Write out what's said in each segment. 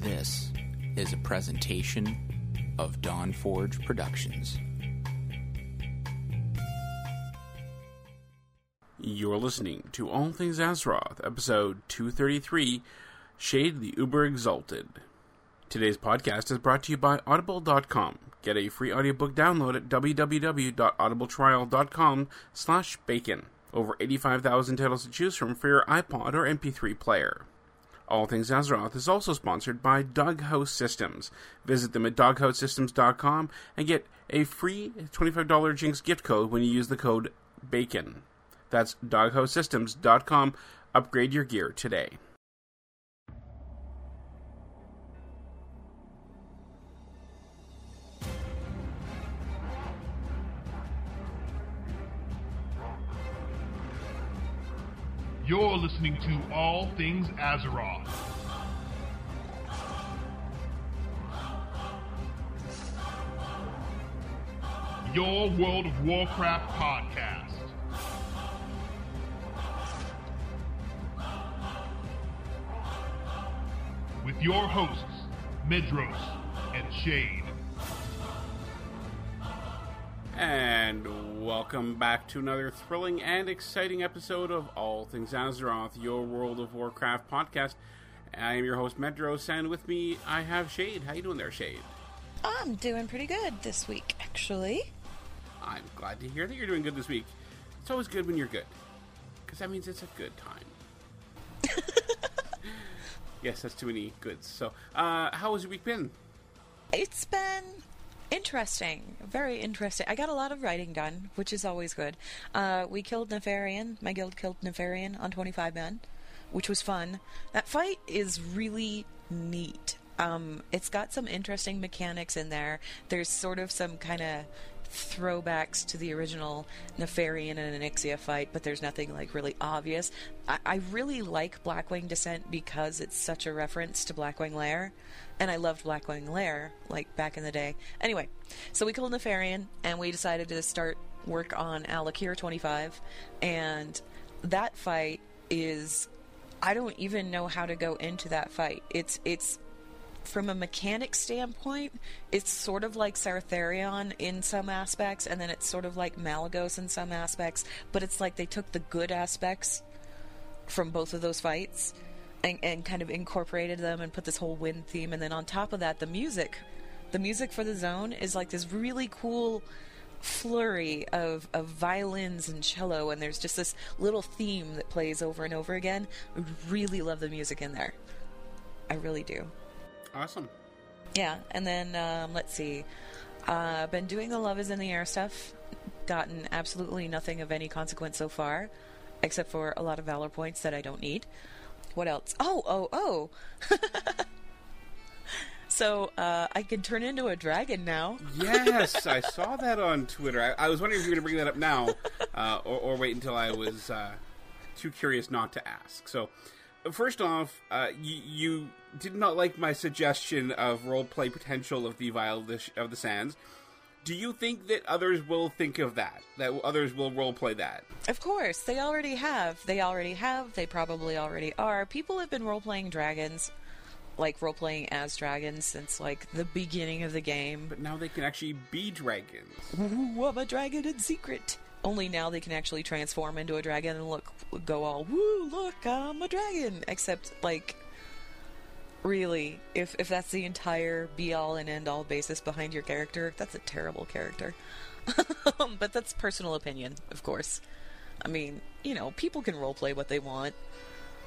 This is a presentation of Dawn Forge Productions. You're listening to All Things Azeroth, episode 233 Shade the Uber Exalted. Today's podcast is brought to you by Audible.com. Get a free audiobook download at www.audibletrial.com slash bacon. Over 85,000 titles to choose from for your iPod or MP3 player. All Things Azeroth is also sponsored by Doghouse Systems. Visit them at doghousesystems.com and get a free $25 Jinx gift code when you use the code BACON. That's doghousesystems.com. Upgrade your gear today. You're listening to All Things Azeroth. Your World of Warcraft podcast. With your hosts, Medros and Shade. And welcome back to another thrilling and exciting episode of All Things Azeroth, your World of Warcraft podcast. I am your host Medros, and with me I have Shade. How you doing there, Shade? I'm doing pretty good this week, actually. I'm glad to hear that you're doing good this week. It's always good when you're good, because that means it's a good time. yes, that's too many goods. So, uh, how has your week been? It's been interesting, very interesting. I got a lot of writing done, which is always good. Uh, we killed Nefarian. My guild killed Nefarian on 25 men, which was fun. That fight is really neat. Um, it's got some interesting mechanics in there. There's sort of some kind of throwbacks to the original Nefarian and Onyxia fight, but there's nothing like really obvious. I, I really like Blackwing Descent because it's such a reference to Blackwing Lair, and I loved Blackwing Lair like back in the day. Anyway, so we killed Nefarian, and we decided to start work on Al'Akir 25, and that fight is I don't even know how to go into that fight. It's it's from a mechanic standpoint, it's sort of like Sartharion in some aspects, and then it's sort of like Malygos in some aspects, but it's like they took the good aspects from both of those fights and, and kind of incorporated them and put this whole wind theme, and then on top of that, the music. The music for the zone is like this really cool flurry of, of violins and cello, and there's just this little theme that plays over and over again. I really love the music in there. I really do. Awesome. Yeah, and then um, let's see. Uh, been doing the Love is in the Air stuff. Gotten absolutely nothing of any consequence so far, except for a lot of Valor points that I don't need. What else? Oh, oh, oh! so uh, I can turn into a dragon now. Yes, I saw that on Twitter. I, I was wondering if you were going to bring that up now, uh, or, or, wait until I was uh, too curious not to ask. So, first off, uh, you, you did not like my suggestion of roleplay potential of the Vial of the, of the Sands. Do you think that others will think of that? That others will roleplay that? Of course, they already have. They already have. They probably already are. People have been roleplaying dragons, like roleplaying as dragons, since like the beginning of the game. But now they can actually be dragons. Ooh, I'm a dragon in secret. Only now they can actually transform into a dragon and look, go all woo! Look, I'm a dragon. Except like really if if that's the entire be all and end all basis behind your character that's a terrible character. But that's personal opinion of course. I mean you know people can roleplay what they want.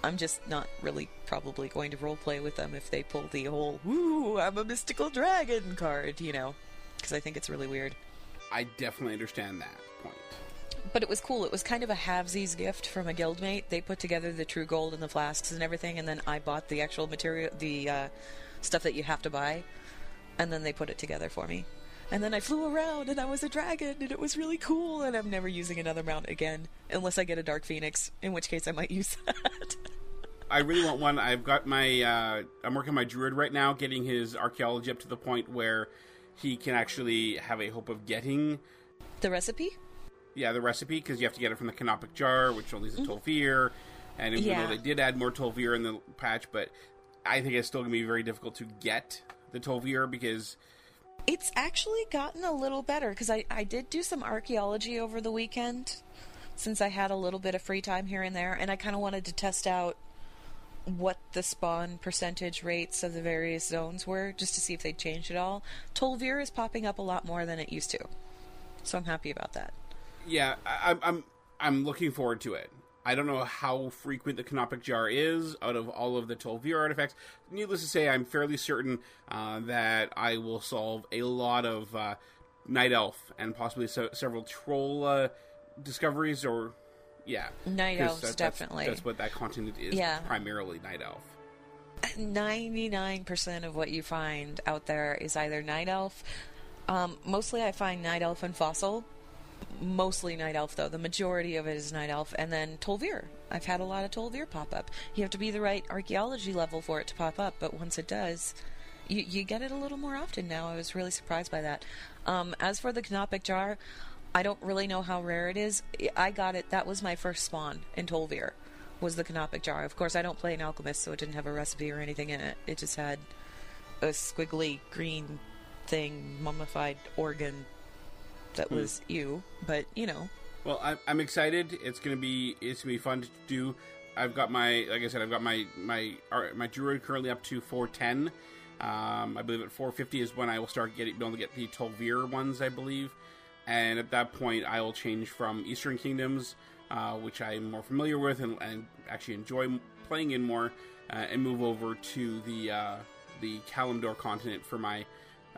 I'm just not really probably going to roleplay with them if they pull the whole woo i'm a mystical dragon card you know because i think it's really weird. I definitely understand that point but it was cool. It was kind of a halvesies gift from a guildmate. They put together the true gold and the flasks and everything, and then I bought the actual material, the uh, stuff that you have to buy, and then they put it together for me. And then I flew around, and I was a dragon, and it was really cool. And I'm never using another mount again, unless I get a dark phoenix, in which case I might use that. I really want one. I've got my. Uh, I'm working my druid right now, getting his archaeology up to the point where he can actually have a hope of getting the recipe. Yeah, the recipe because you have to get it from the canopic jar, which only is a mm-hmm. Tol'vir. And even yeah. though they did add more Tol'vir in the patch, but I think it's still going to be very difficult to get the Tol'vir because It's actually gotten a little better because I, I did do some archaeology over the weekend since I had a little bit of free time here and there, and I kind of wanted to test out what the spawn percentage rates of the various zones were just to see if they'd changed at all. Tol'vir is popping up a lot more than it used to, so I'm happy about that. Yeah, I, I'm I'm I'm looking forward to it. I don't know how frequent the Canopic Jar is out of all of the Tol'vir artifacts. Needless to say, I'm fairly certain uh, that I will solve a lot of uh, Night Elf and possibly se- several Troll uh, discoveries or. Yeah, Night Elves, that- that's- definitely. That's what that continent is. Yeah. primarily Night Elf. 99% of what you find out there is either night elf. Um, mostly I find night elf and fossil. Mostly night elf, though. The majority of it is night elf. And then Tol'vir. I've had a lot of Tol'vir pop up. You have to be the right archaeology level for it to pop up, but once it does, you, you get it a little more often now. I was really surprised by that. Um, as for the Canopic Jar, I don't really know how rare it is. I got it. That was my first spawn in Tol'vir. Was the Canopic Jar. Of course, I don't play an alchemist, so it didn't have a recipe or anything in it. It just had a squiggly green thing, mummified organ that was you. But, you know, Well, I'm, I'm excited. It's gonna be it's gonna be fun to do. I've got my like I said, I've got my my my druid currently up to 410. Um, I believe at 450 is when I will start getting be able to get the Tol'vir ones, I believe. And at that point, I will change from Eastern Kingdoms, uh, which I'm more familiar with and, and actually enjoy playing in more, uh, and move over to the uh, the Kalimdor continent for my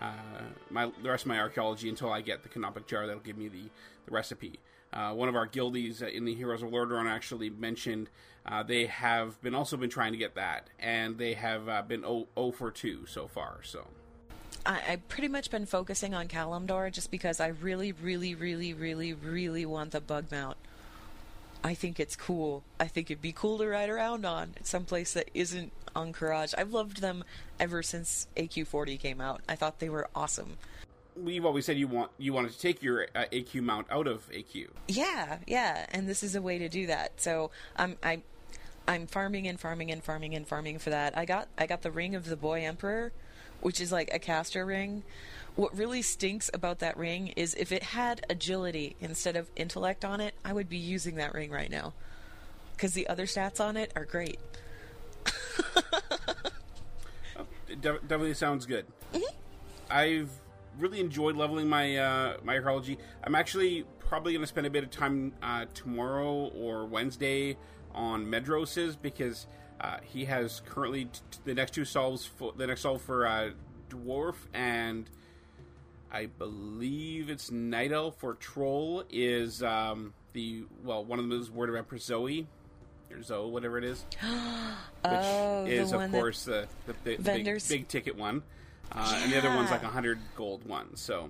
uh, my the rest of my archaeology until I get the Canopic Jar that'll give me the, the recipe. Uh, one of our guildies in the Heroes of Lordaeron actually mentioned uh, they have been also been trying to get that, and they have uh, been 0, 0 for 2 so far. So I, I've pretty much been focusing on Kalimdor just because I really, really, really, really, really want the bug mount. I think it's cool. I think it'd be cool to ride around on someplace that isn't Ahn'Qiraj. I've loved them ever since AQ40 came out. I thought they were awesome. we've always said you want you wanted to take your uh, AQ mount out of AQ. Yeah, yeah, and this is a way to do that. So I'm I'm I'm farming and farming and farming and farming for that. I got I got the ring of the boy emperor, which is like a caster ring. What really stinks about that ring is if it had agility instead of intellect on it, I would be using that ring right now. Cuz the other stats on it are great. It de- definitely sounds good. I've really enjoyed leveling my uh, my archaeology. I'm actually probably going to spend a bit of time uh, tomorrow or Wednesday on Medros's because uh, he has currently t- the next two solves for the next solve for uh, dwarf and I believe it's night elf or troll is um, the well one of them is word of Empress Zoe or Zoe whatever it is which Oh, is of course the, the, the big, big ticket one, uh, and the other one's like a hundred gold one. So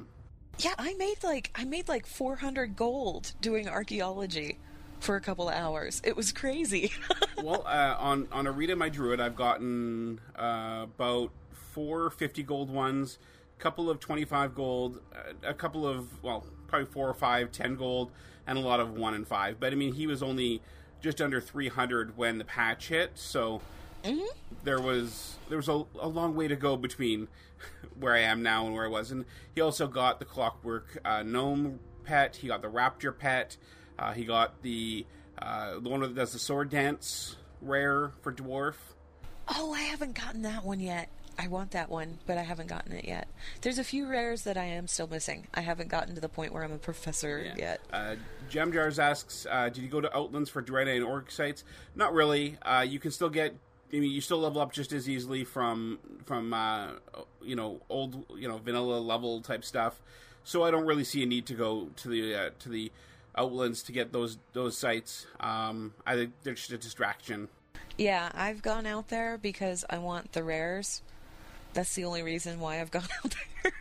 Yeah, I made like I made like 400 gold doing archaeology for a couple of hours. It was crazy. well, uh, on on Arita my druid, I've gotten uh, about four 50 gold ones, couple of twenty five gold, uh, a couple of well probably four or five 10 gold, and a lot of one and five. But I mean, he was only just under three hundred when the patch hit, so. there was there was a, a long way to go between where I am now and where I was, and he also got the clockwork uh, gnome pet. He got the raptor pet. Uh, he got the uh, the one that does the sword dance rare for dwarf. Oh, I haven't gotten that one yet. I want that one, but I haven't gotten it yet. There's a few rares that I am still missing. I haven't gotten to the point where I'm a professor yet. Uh, Gem Jars asks, uh, "Did you go to Outlands for Dread and Orc sites?" Not really. Uh, you can still get. I mean, you still level up just as easily from from uh, you know old you know vanilla level type stuff. So I don't really see a need to go to the uh, to the Outlands to get those those sites. Um, I think they're just a distraction. Yeah, I've gone out there because I want the rares. That's the only reason why I've gone out there.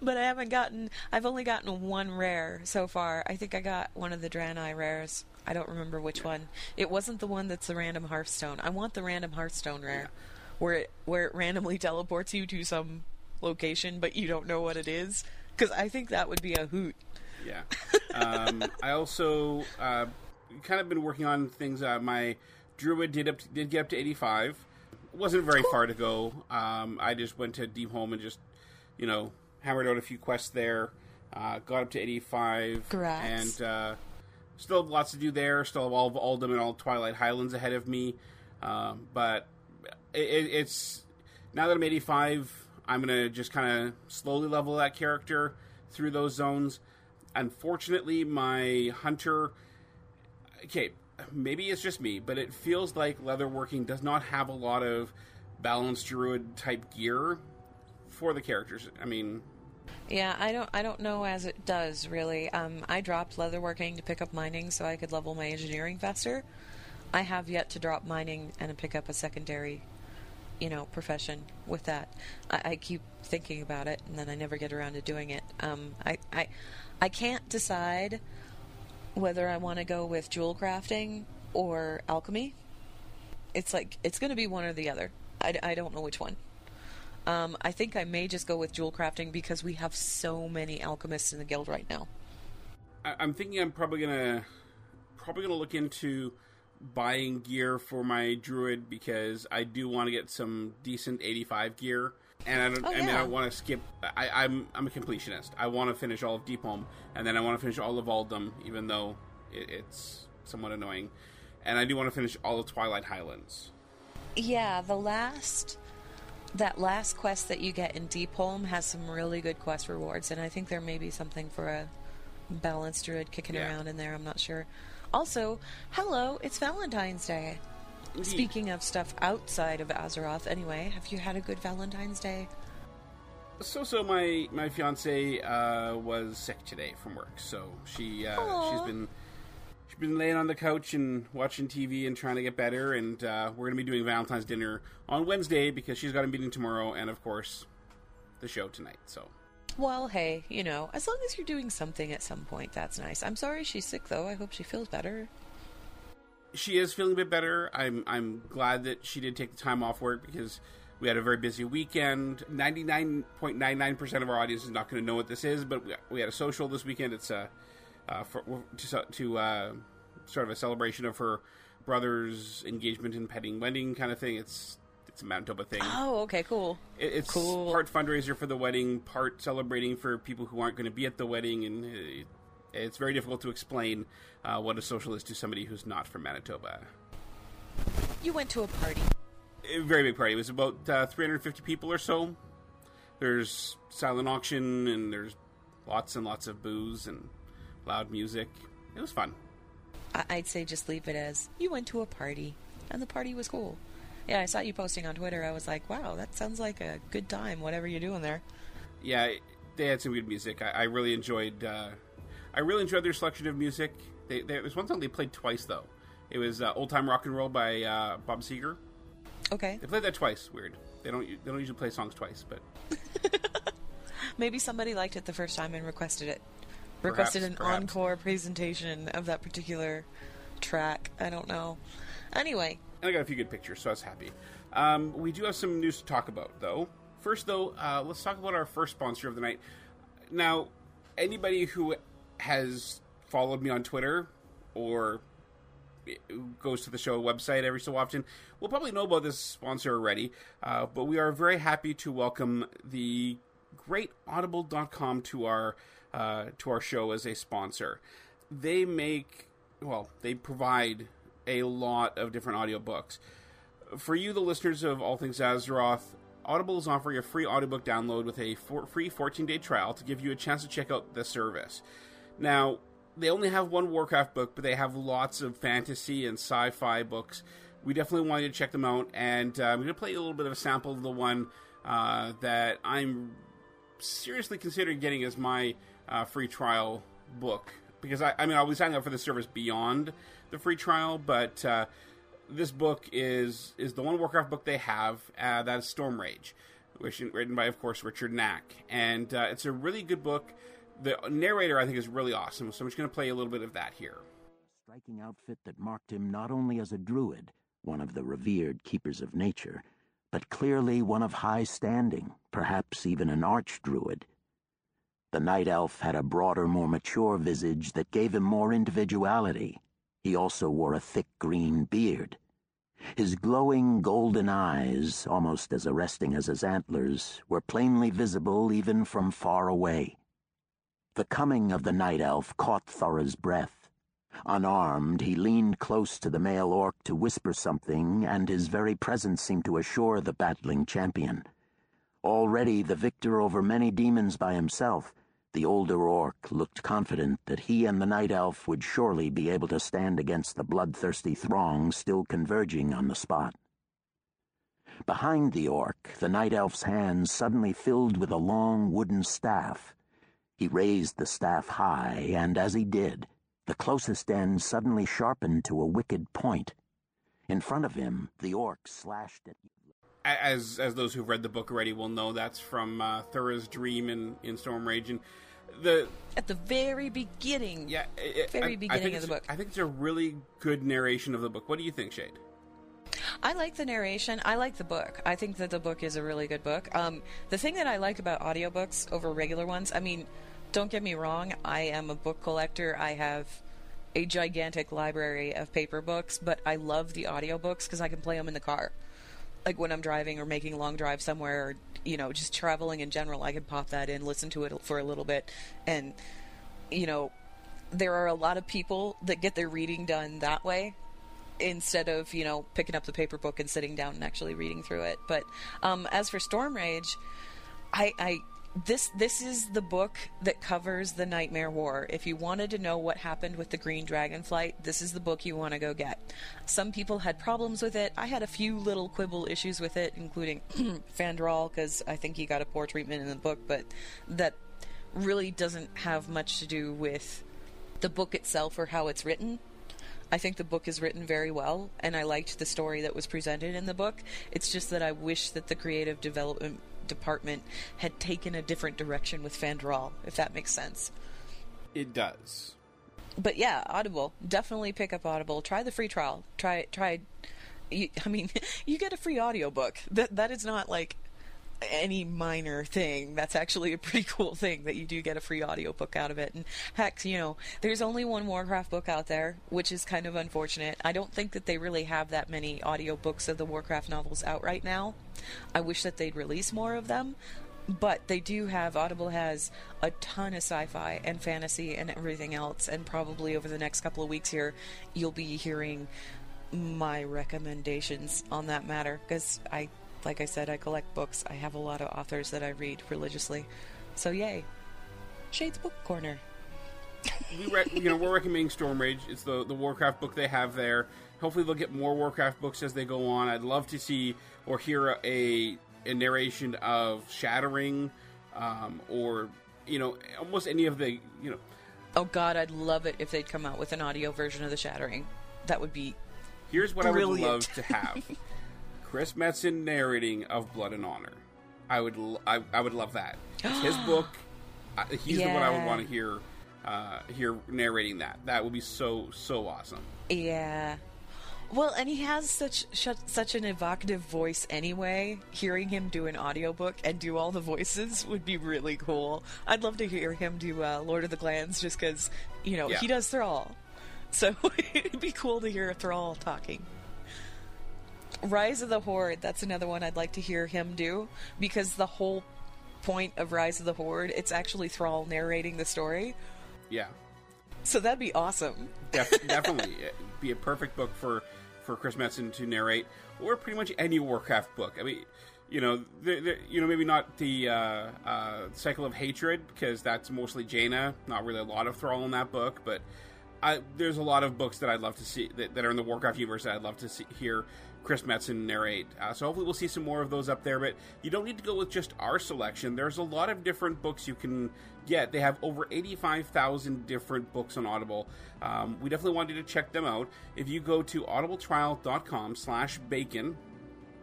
but I haven't gotten. I've only gotten one rare so far. I think I got one of the Draenei rares. I don't remember which one. It wasn't the one that's the random Hearthstone. I want the random Hearthstone rare, where it where it randomly teleports you to some location, but you don't know what it is. Because I think that would be a hoot. Yeah. Um, I also uh, kind of been working on things. Uh, my druid did up did get up to eighty five. Wasn't very far to go. Um, I just went to Deepholm and just, you know, hammered out a few quests there. Uh, got up to 85. Congrats. And uh, still have lots to do there. Still have all of Uldum and all Twilight Highlands ahead of me. Um, but it, it's now that I'm 85, I'm gonna just kind of slowly level that character through those zones. Unfortunately, my hunter. Okay, maybe it's just me, but it feels like leatherworking does not have a lot of balanced druid type gear for the characters. I mean, Yeah, I don't I don't know as it does really. Um, I dropped leatherworking to pick up mining so I could level my engineering faster. I have yet to drop mining and pick up a secondary, you know, profession with that. I, I keep thinking about it and then I never get around to doing it. Um, I, I I can't decide whether I want to go with jewel crafting or alchemy. It's like it's going to be one or the other. I, I don't know which one. Um, I think I may just go with jewel crafting because we have so many alchemists in the guild right now. I, I'm thinking I'm probably gonna probably gonna look into buying gear for my druid because I do want to get some decent 85 gear. And I don't. Oh, I mean, yeah. I want to skip. I, I'm. I'm a completionist. I want to finish all of Deepholm, and then I want to finish all of Uldum, even though it, it's somewhat annoying. And I do want to finish all of Twilight Highlands. Yeah, the last that last quest that you get in Deepholm has some really good quest rewards, and I think there may be something for a balanced druid kicking Yeah. around in there. I'm not sure. Also, hello, it's Valentine's Day. Indeed. Speaking of stuff outside of Azeroth, anyway, have you had a good Valentine's Day? So, so my my fiance uh, was sick today from work, so she uh, she's been she's been laying on the couch and watching TV and trying to get better. And uh, we're gonna be doing Valentine's dinner on Wednesday because she's got a meeting tomorrow, and of course, the show tonight. So Well, hey, you know, as long as you're doing something at some point, that's nice. I'm sorry she's sick, though. I hope she feels better. She is feeling a bit better. I'm I'm glad that she did take the time off work because we had a very busy weekend. Ninety nine point nine nine percent of our audience is not going to know what this is, but we, we had a social this weekend. It's a uh, for, to, to uh, sort of a celebration of her brother's engagement and pending wedding kind of thing. It's it's a Manitoba thing. Oh, okay, cool. It- It's Cool. part fundraiser for the wedding, part celebrating for people who aren't going to be at the wedding, and it's very difficult to explain uh, what a social is to somebody who's not from Manitoba. You went to a party. A very big party. It was about uh, 350 people or so. There's silent auction, and there's lots and lots of booze and loud music. It was fun. I- I'd say just leave it as you went to a party, and the party was cool. Yeah, I saw you posting on Twitter. I was like, wow, that sounds like a good time, whatever you're doing there. Yeah, they had some good music. I, I really enjoyed. Uh, I really enjoyed their selection of music. They, they, there's one song they played twice though. It was uh, "Old Time Rock and Roll" by uh, Bob Seger. Okay. They played that twice. Weird. They don't. They don't usually play songs twice, but Maybe somebody liked it the first time and requested it. Requested an perhaps. encore presentation of that particular track. I don't know. Anyway, and I got a few good pictures, so I was happy. Um, we do have some news to talk about, though. First, though, uh, let's talk about our first sponsor of the night. Now, anybody who has followed me on Twitter or goes to the show website every so often will probably know about this sponsor already. Uh, but we are very happy to welcome the great Audible.com to our uh, to our show as a sponsor. They make well, they provide a lot of different audiobooks. For you, the listeners of All Things Azeroth, Audible is offering a free audiobook download with a for- free 14 day trial to give you a chance to check out the service. Now, they only have one Warcraft book, but they have lots of fantasy and sci fi books. We definitely want you to check them out, and uh, I'm going to play a little bit of a sample of the one uh, that I'm seriously considering getting as my uh, free trial book because I, I mean I'll be signing up for the service beyond the free trial, but uh, this book is is the one Warcraft book they have uh, that is Stormrage, which written by of course Richard Knaak, and uh, it's a really good book. The narrator I think is really awesome, so I'm just going to play a little bit of that here. striking outfit that marked him not only as a druid, one of the revered keepers of nature, but clearly one of high standing, perhaps even an archdruid. The night elf had a broader, more mature visage that gave him more individuality. He also wore a thick green beard. His glowing golden eyes, almost as arresting as his antlers, were plainly visible even from far away. The coming of the night elf caught Thura's breath. Unarmed, he leaned close to the male orc to whisper something, and his very presence seemed to assure the battling champion. Already the victor over many demons by himself, the older orc looked confident that he and the night elf would surely be able to stand against the bloodthirsty throng still converging on the spot. Behind the orc, the night elf's hands suddenly filled with a long wooden staff. He raised the staff high, and as he did, the closest end suddenly sharpened to a wicked point. In front of him, the orc slashed at as as those who've read the book already will know, that's from uh, Thura's dream in in Stormrage, and the at the very beginning. Yeah, it, very I, beginning I of the book. I think it's a really good narration of the book. What do you think, Shade? I like the narration. I like the book. I think that the book is a really good book. Um, the thing that I like about audiobooks over regular ones, I mean, don't get me wrong, I am a book collector. I have a gigantic library of paper books, but I love the audiobooks because I can play them in the car like when I'm driving or making a long drive somewhere, or you know, just traveling in general, I can pop that in, listen to it for a little bit, and you know, there are a lot of people that get their reading done that way instead of you know picking up the paper book and sitting down and actually reading through it. But um, as for Stormrage, I, I this this is the book that covers the Nightmare War. If you wanted to know what happened with the Green Dragon flight, this is the book you want to go get. Some people had problems with it. I had a few little quibble issues with it, including Fandral because I think he got a poor treatment in the book, but that really doesn't have much to do with the book itself or how it's written. I think the book is written very well, and I liked the story that was presented in the book. It's just that I wish that the creative development department had taken a different direction with Fandral, if that makes sense. It does. But yeah, Audible. Definitely pick up Audible. Try the free trial. Try try you, I mean, you get a free audiobook. That that is not like any minor thing. That's actually a pretty cool thing that you do get a free audiobook out of it. And heck, you know, there's only one Warcraft book out there, which is kind of unfortunate. I don't think that they really have that many audiobooks of the Warcraft novels out right now. I wish that they'd release more of them. But they do have, Audible has a ton of sci fi and fantasy and everything else. And probably over the next couple of weeks here, you'll be hearing my recommendations on that matter because I like I said, I collect books. I have a lot of authors that I read religiously. So yay. Shades Book Corner. we re- you know we're recommending Stormrage. It's the the Warcraft book they have there. Hopefully they'll get more Warcraft books as they go on. I'd love to see or hear a a narration of Shattering, um, or you know almost any of the you know. Oh God, I'd love it if they'd come out with an audio version of the Shattering. That would be. Here's what brilliant. I would love to have: Chris Metzen narrating of Blood and Honor. I would l- I, I would love that. It's his book. I, he's the one I would want to hear uh, hear narrating that. That would be so so awesome. Yeah. Well, and he has such such an evocative voice anyway. Hearing him do an audiobook and do all the voices would be really cool. I'd love to hear him do uh, Lord of the Clans just because, you know, Yeah. he does Thrall. So it'd be cool to hear Thrall talking. Rise of the Horde, that's another one I'd like to hear him do because the whole point of Rise of the Horde, it's actually Thrall narrating the story. Yeah. So that'd be awesome. Def- definitely It'd be a perfect book for for Chris Metzen to narrate, or pretty much any Warcraft book. I mean, you know, the, the, you know, maybe not the uh, uh, Cycle of Hatred because that's mostly Jaina. Not really a lot of Thrall in that book, but I, there's a lot of books that I'd love to see that, that are in the Warcraft universe that I'd love to see, hear Chris Metzen narrate. Uh, so hopefully we'll see some more of those up there. But you don't need to go with just our selection. There's a lot of different books you can get. They have over 85,000 different books on Audible. Um, we definitely want you to check them out. If you go to audibletrial.com slash bacon,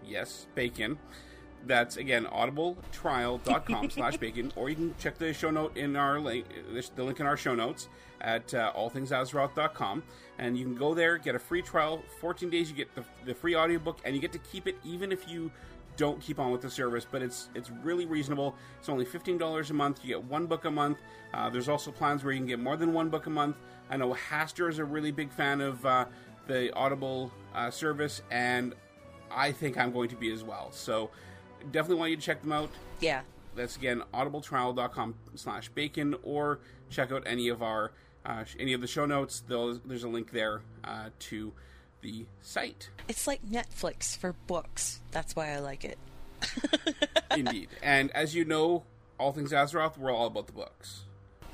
yes, bacon, that's again audibletrial.com slash bacon, or you can check the show note in our link, the link in our show notes at uh, allthingsazeroth.com. And you can go there, get a free trial, 14 days, you get the, the free audiobook, and you get to keep it even if you don't keep on with the service. But it's it's really reasonable. It's only $15 a month. You get one book a month. Uh, there's also plans where you can get more than one book a month. I know Haster is a really big fan of. Uh, the Audible uh, service, and I think I'm going to be as well. So definitely want you to check them out. Yeah. That's again audibletrial.com slash bacon, or check out any of our uh, any of the show notes. Those, there's a link there uh, to the site. It's like Netflix for books. That's why I like it. Indeed. And as you know, all things Azeroth, we're all about the books.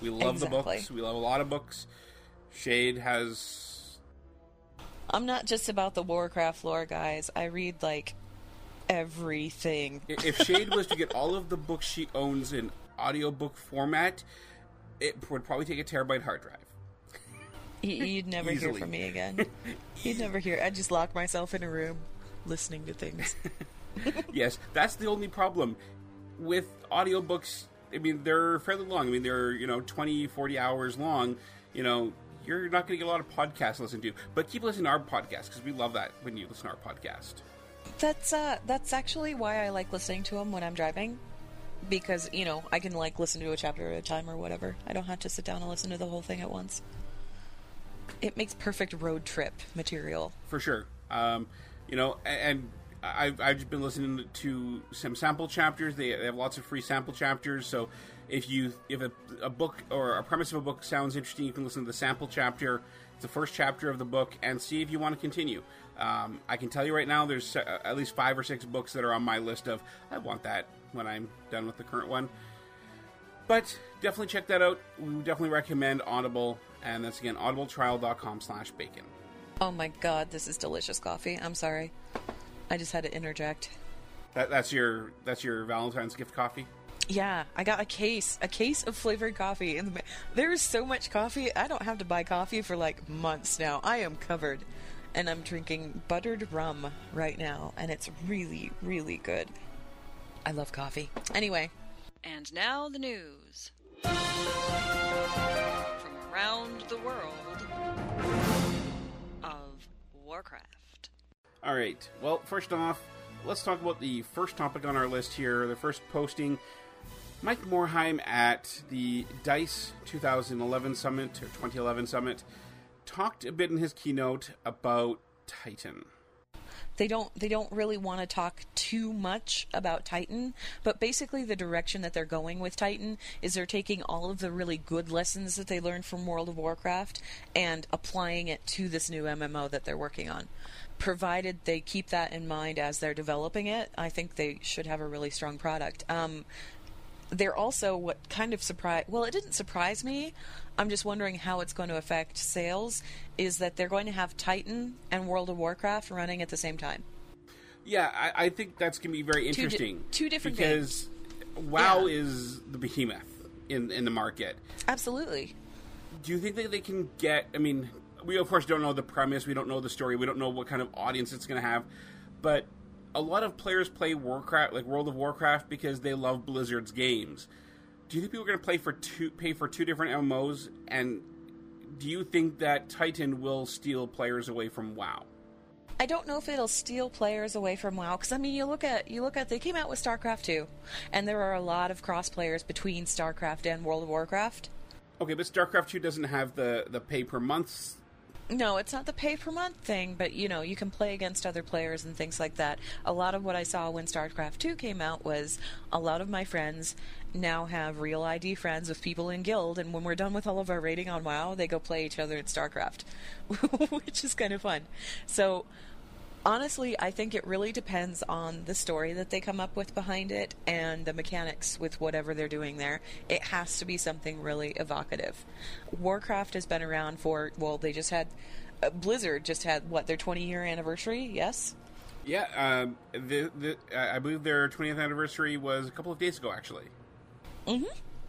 We love the books. We love a lot of books. Shade has I'm not just about the Warcraft lore, guys. I read like everything. if Shade was to get all of the books she owns in audiobook format, it would probably take a terabyte hard drive. You'd never hear from me again. You'd never hear. I'd just lock myself in a room listening to things. yes, that's the only problem with audiobooks. I mean, they're fairly long. I mean, they're, you know, 20, 40 hours long. You know, you're not going to get a lot of podcasts to listen to. But keep listening to our podcast because we love that when you listen to our podcast. That's uh that's actually why I like listening to them when I'm driving. Because, you know, I can like listen to a chapter at a time or whatever. I don't have to sit down and listen to the whole thing at once. It makes perfect road trip material. for sure. Um, you know, and I've, I've just been listening to some sample chapters. They, have lots of free sample chapters. So if you if a, a book or a premise of a book sounds interesting, you can listen to the sample chapter. The first chapter of the book, and see if you want to continue. Um, I can tell you right now, there's uh, at least five or six books that are on my list of I want that when I'm done with the current one. But definitely check that out. We definitely recommend Audible, and that's again audibletrial.com slash bacon. Oh my god, this is delicious coffee. I'm sorry. I just had to interject. That, that's your that's your Valentine's gift coffee. Yeah, I got a case, a case of flavored coffee. In the there is so much coffee. I don't have to buy coffee for like months now. I am covered, and I'm drinking buttered rum right now, and it's really, really good. I love coffee. Anyway, And now the news. From around the world of Warcraft. All right. Well, first off, let's talk about the first topic on our list here. The first posting, Mike Morhaime at the Dice 2011 Summit or 2011 Summit talked a bit in his keynote about Titan. they don't they don't really want to talk too much about Titan, but basically the direction that they're going with Titan is they're taking all of the really good lessons that they learned from World of Warcraft and applying it to this new MMO that they're working on. Provided they keep that in mind as they're developing it, I think they should have a really strong product. Um, they're also what kind of surprise well it didn't surprise me i'm just wondering how it's going to affect sales is that they're going to have titan and world of warcraft running at the same time Yeah, I, I think that's going to be very Two di- interesting. two different because WoW Yeah. is the behemoth in in the market. absolutely do you think that they can get i mean we of course don't know the premise we don't know the story we don't know what kind of audience it's going to have but a lot of players play warcraft like world of warcraft because they love blizzard's games do you think people are going to play for two pay for two different mmos and do you think that titan will steal players away from wow I don't know if it'll steal players away from WoW because I mean you look at you look at they came out with StarCraft 2 and there are a lot of cross players between StarCraft and World of Warcraft. okay but starcraft 2 doesn't have the the pay per month No, it's not the pay per month thing, but you know, you can play against other players and things like that. A lot of what I saw when StarCraft 2 came out was a lot of my friends now have real ID friends with people in guild and when we're done with all of our raiding on WoW, they go play each other in StarCraft, which is kind of fun. So, honestly, I think it really depends on the story that they come up with behind it and the mechanics with whatever they're doing there. It has to be something really evocative. Warcraft has been around for, well, they just had. Uh, Blizzard just had what their 20 year anniversary, yes? yeah um, the, the, i believe their 20th anniversary was a couple of days ago actually Mhm.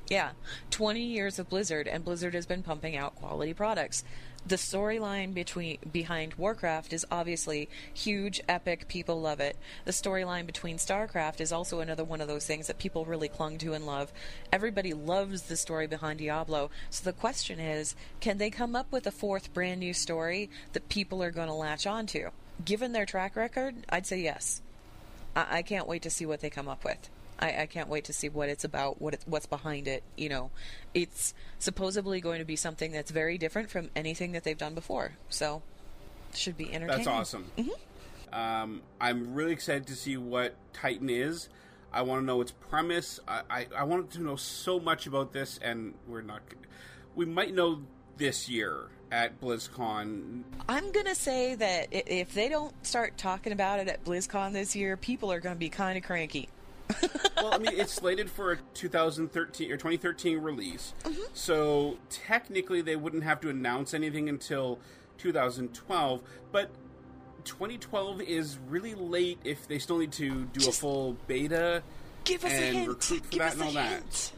Yeah, 20 years of Blizzard, and Blizzard has been pumping out quality products. The storyline between behind Warcraft is obviously huge, epic. People love it. The storyline between Starcraft is also another one of those things that people really clung to and love. Everybody loves the story behind Diablo. So the question is, can they come up with a fourth brand new story that people are going to latch onto? Given their track record, I'd say yes. I, I can't wait to see what they come up with. I, I can't wait to see what it's about, what it, what's behind it. You know, it's supposedly going to be something that's very different from anything that they've done before. So, Should be entertaining. That's awesome. Um, I'm really excited to see what Titan is. I want to know its premise. I, I, I wanted to know so much about this, and we're not. We might know this year at BlizzCon. I'm gonna say that if they don't start talking about it at BlizzCon this year, people are gonna be kind of cranky. Well, I mean, it's slated for a 2013 or 2013 release, mm-hmm. so technically they wouldn't have to announce anything until 2012. But 2012 is really late if they still need to do Just a full beta. Give us a hint. recruit for Give that us and a all that.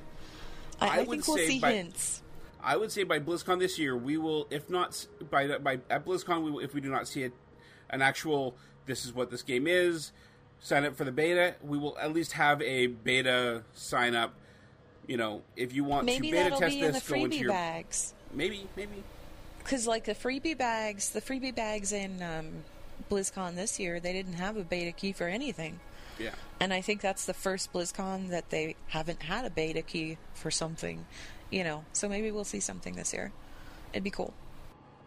I, I I, would think we'll say see by- hints. I would say by BlizzCon this year, we will, if not by by at BlizzCon, we will, if we do not see it, an actual this is what this game is, sign up for the beta. We will at least have a beta sign up. You know, if you want Maybe to beta test be in the this, go into your bags. maybe maybe. Because like the freebie bags, the freebie bags in um, BlizzCon this year, they didn't have a beta key for anything. Yeah. And I think that's the first BlizzCon that they haven't had a beta key for something, you know. So maybe we'll see something this year. It'd be cool.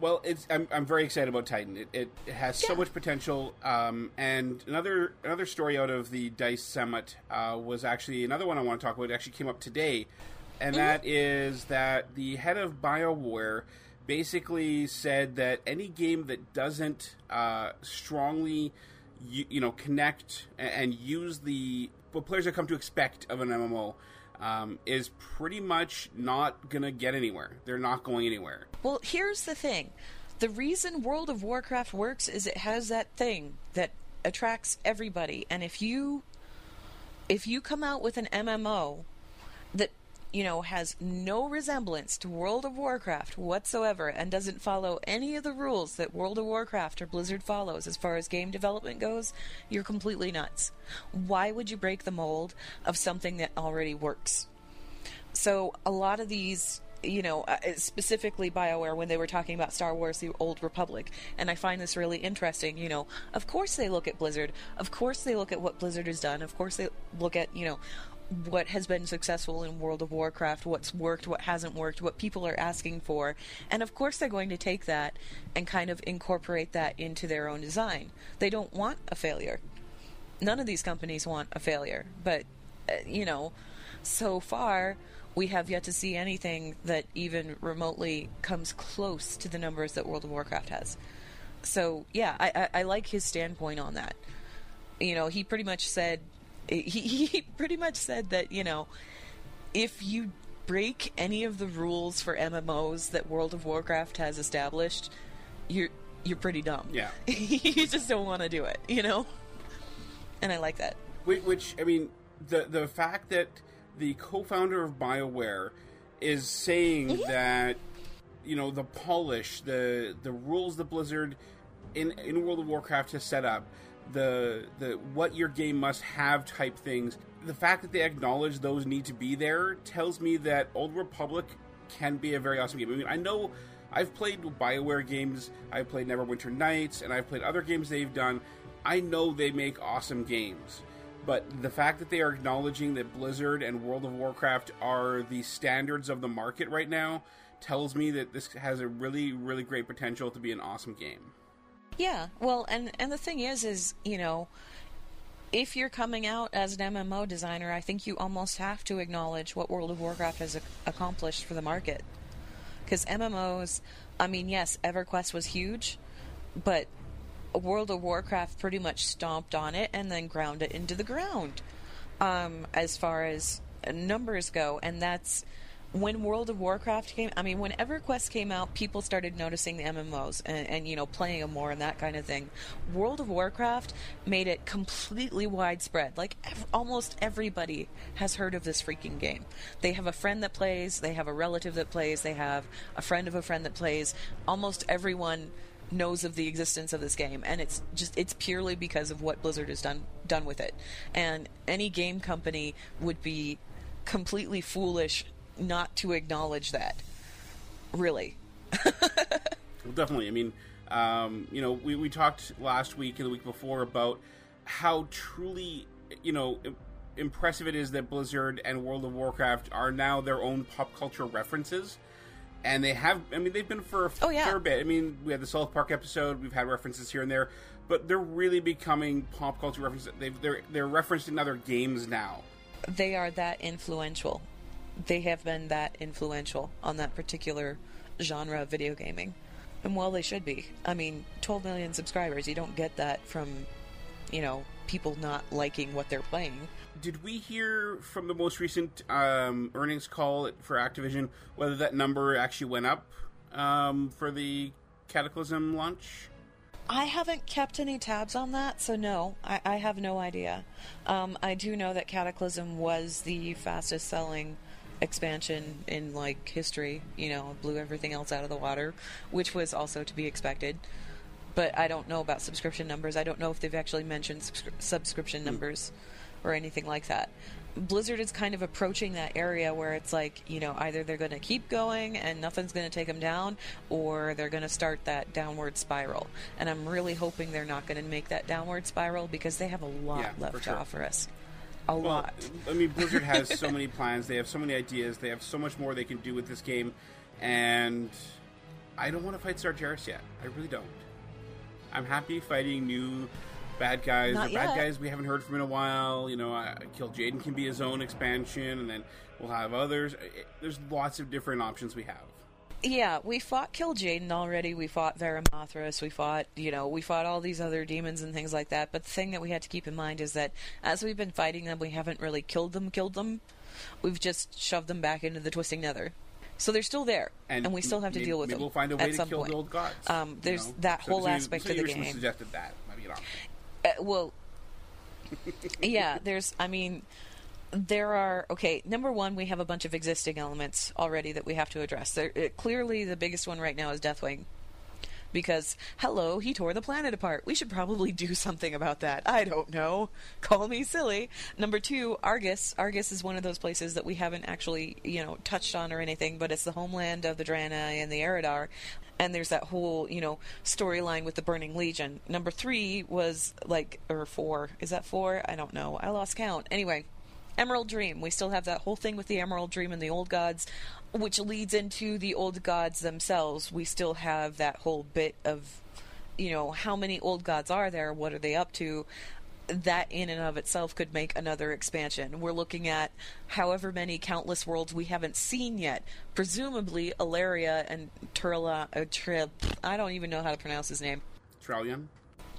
Well, it's I'm, I'm very excited about Titan. It, it, it has so much potential. Um, and another another story out of the Dice Summit uh, was actually another one I want to talk about. It actually came up today, and that is that the head of Bioware basically said that any game that doesn't uh, strongly you, you know connect and, and use the what players have come to expect of an MMO. Um, is pretty much not gonna get anywhere. They're not going anywhere. Well, here's the thing. The reason World of Warcraft works is it has that thing that attracts everybody. And if you if you come out with an MMO that you know has no resemblance to World of Warcraft whatsoever and doesn't follow any of the rules that World of Warcraft or Blizzard follows as far as game development goes, you're completely nuts. Why would you break the mold of something that already works? So a lot of these, you know, uh, specifically BioWare when they were talking about Star Wars: The Old Republic, and I find this really interesting. You know, of course they look at Blizzard. Of course they look at what Blizzard has done. Of course they look at you know what has been successful in World of Warcraft, what's worked, what hasn't worked, what people are asking for, and of course they're going to take that and kind of incorporate that into their own design. They don't want a failure none of these companies want a failure, but uh, you know, so far we have yet to see anything that even remotely comes close to the numbers that World of Warcraft has. So yeah, I, I, I like his standpoint on that. You know, he pretty much said he he pretty much said that you know if you break any of the rules for MMOs that World of Warcraft has established, you're you're pretty dumb. Yeah. you just don't want to do it, you know. And I like that. Which, which I mean, the the fact that the co-founder of BioWare is saying Mm-hmm. that you know the polish, the the rules that Blizzard in in World of Warcraft has set up, the the what your game must have type things. The fact that they acknowledge those need to be there tells me that Old Republic can be a very awesome game. I mean, I know I've played BioWare games, I've played Neverwinter Nights, and I've played other games they've done. I know they make awesome games. But the fact that they are acknowledging that Blizzard and World of Warcraft are the standards of the market right now tells me that this has a really, really great potential to be an awesome game. Yeah, well, and and the thing is, is you know, if you're coming out as an MMO designer, I think you almost have to acknowledge what World of Warcraft has ac- accomplished for the market. Because MMOs, I mean, yes, EverQuest was huge, but World of Warcraft pretty much stomped on it and then ground it into the ground. Um, as far as numbers go, and that's when World of Warcraft came. I mean, when EverQuest came out, people started noticing the MMOs and, and you know playing them more and that kind of thing. World of Warcraft made it completely widespread. Like ev- almost everybody has heard of this freaking game. They have a friend that plays. They have a relative that plays. They have a friend of a friend that plays. Almost everyone knows of the existence of this game and it's just it's purely because of what Blizzard has done done with it. And any game company would be completely foolish not to acknowledge that. Really. Well, definitely. I mean, um, you know, we, we talked last week and the week before about how truly, you know, impressive it is that Blizzard and World of Warcraft are now their own pop culture references. and they have. I mean, they've been for a Oh, yeah. fair bit. I mean, we had the South Park episode. We've had references here and there, but they're really becoming pop culture references. They've, they're they're referenced in other games now. they are that influential. They have been that influential on that particular genre of video gaming. And well, they should be. I mean, 12 million subscribers, you don't get that from, you know, people not liking what they're playing. Did we hear from the most recent um, earnings call for Activision whether that number actually went up um, for the Cataclysm launch? I haven't kept any tabs on that, so no, I, I have no idea. Um, I do know that Cataclysm was the fastest selling expansion in like history. You know, blew everything else out of the water, which was also to be expected. But I don't know about subscription numbers. I don't know if they've actually mentioned subscri- subscription mm. numbers or anything like that. Blizzard is kind of approaching that area where it's like, you know, either they're going to keep going and nothing's going to take them down, or they're going to start that downward spiral. And I'm really hoping they're not going to make that downward spiral because they have a lot Yeah, left for to sure. offer us. A Well, lot. I mean, Blizzard has so many plans. They have so many ideas. They have so much more they can do with this game, and I don't want to fight Sargeras yet. I really don't. I'm happy fighting new bad guys Not or bad yet. guys we haven't heard from in a while. You know, uh, Kil'jaeden can be his own expansion, and then we'll have others. It- There's lots of different options we have. Yeah, we fought Kil'jaeden already. We fought Veramothras. We fought, you know, we fought all these other demons and things like that. But the thing that we had to keep in mind is that as we've been fighting them, we haven't really killed them, killed them. We've just shoved them back into the Twisting Nether. So they're still there, and, we still have to maybe- deal with maybe them. We'll find a way to kill point. the old gods. Um, you there's know? that So- whole so you- aspect so of the game. Suggested that. Uh, well, yeah, there's, I mean, there are, okay, number one, we have a bunch of existing elements already that we have to address. There, uh, clearly, the biggest one right now is Deathwing. Because, hello, he tore the planet apart. We should probably do something about that. I don't know. Call me silly. Number two, Argus. Argus is one of those places that we haven't actually, you know, touched on or anything, but it's the homeland of the Draenei and the Eridar. And there's that whole, you know, storyline with the Burning Legion. Number three was like, or four. Is that four? I don't know. I lost count. Anyway, Emerald Dream. We still have that whole thing with the Emerald Dream and the old gods, which leads into the old gods themselves. We still have that whole bit of, you know, how many old gods are there? What are they up to? That in and of itself could make another expansion. We're looking at however many countless worlds we haven't seen yet. Presumably, Alleria and Turalyon. Uh, I don't even know how to pronounce his name. Turalyon,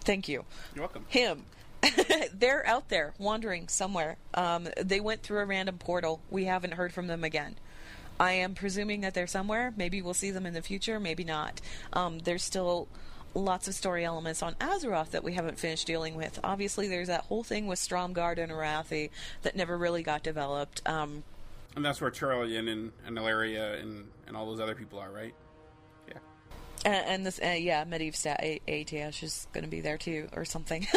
Thank you you're welcome. him. They're out there wandering somewhere. Um, they went through a random portal. We haven't heard from them again. I am presuming that they're somewhere. Maybe we'll see them in the future. Maybe not. Um, there's still lots of story elements on Azeroth that we haven't finished dealing with. Obviously, there's that whole thing with Stromgarde and Arathi that never really got developed. Um, And that's where Turalyon and, and Alleria and, and all those other people are, right? Yeah. and, and this, uh, yeah, Medivh Stat A- is going to be there too, or something.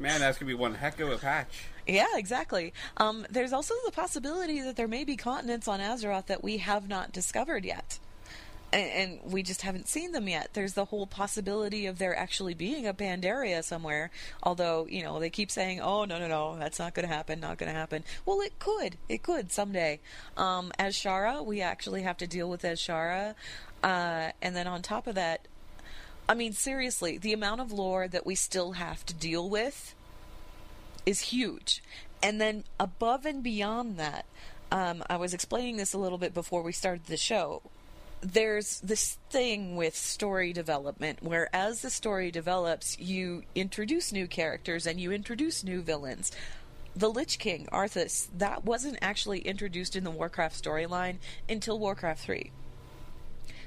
Man, that's gonna be one heck of a patch. Yeah, exactly. Um, there's also the possibility that there may be continents on Azeroth that we have not discovered yet. And, and we just haven't seen them yet. There's the whole possibility of there actually being a Pandaria somewhere. Although, you know, they keep saying, oh, no, no, no, that's not going to happen, not going to happen. Well, it could. It could someday. Um, Azshara, we actually have to deal with Azshara. Uh, and then on top of that, I mean, seriously, the amount of lore that we still have to deal with is huge. And then above and beyond that, um, I was explaining this a little bit before we started the show. There's this thing with story development where, as the story develops, you introduce new characters and you introduce new villains. The Lich King, Arthas, that wasn't actually introduced in the Warcraft storyline until Warcraft 3.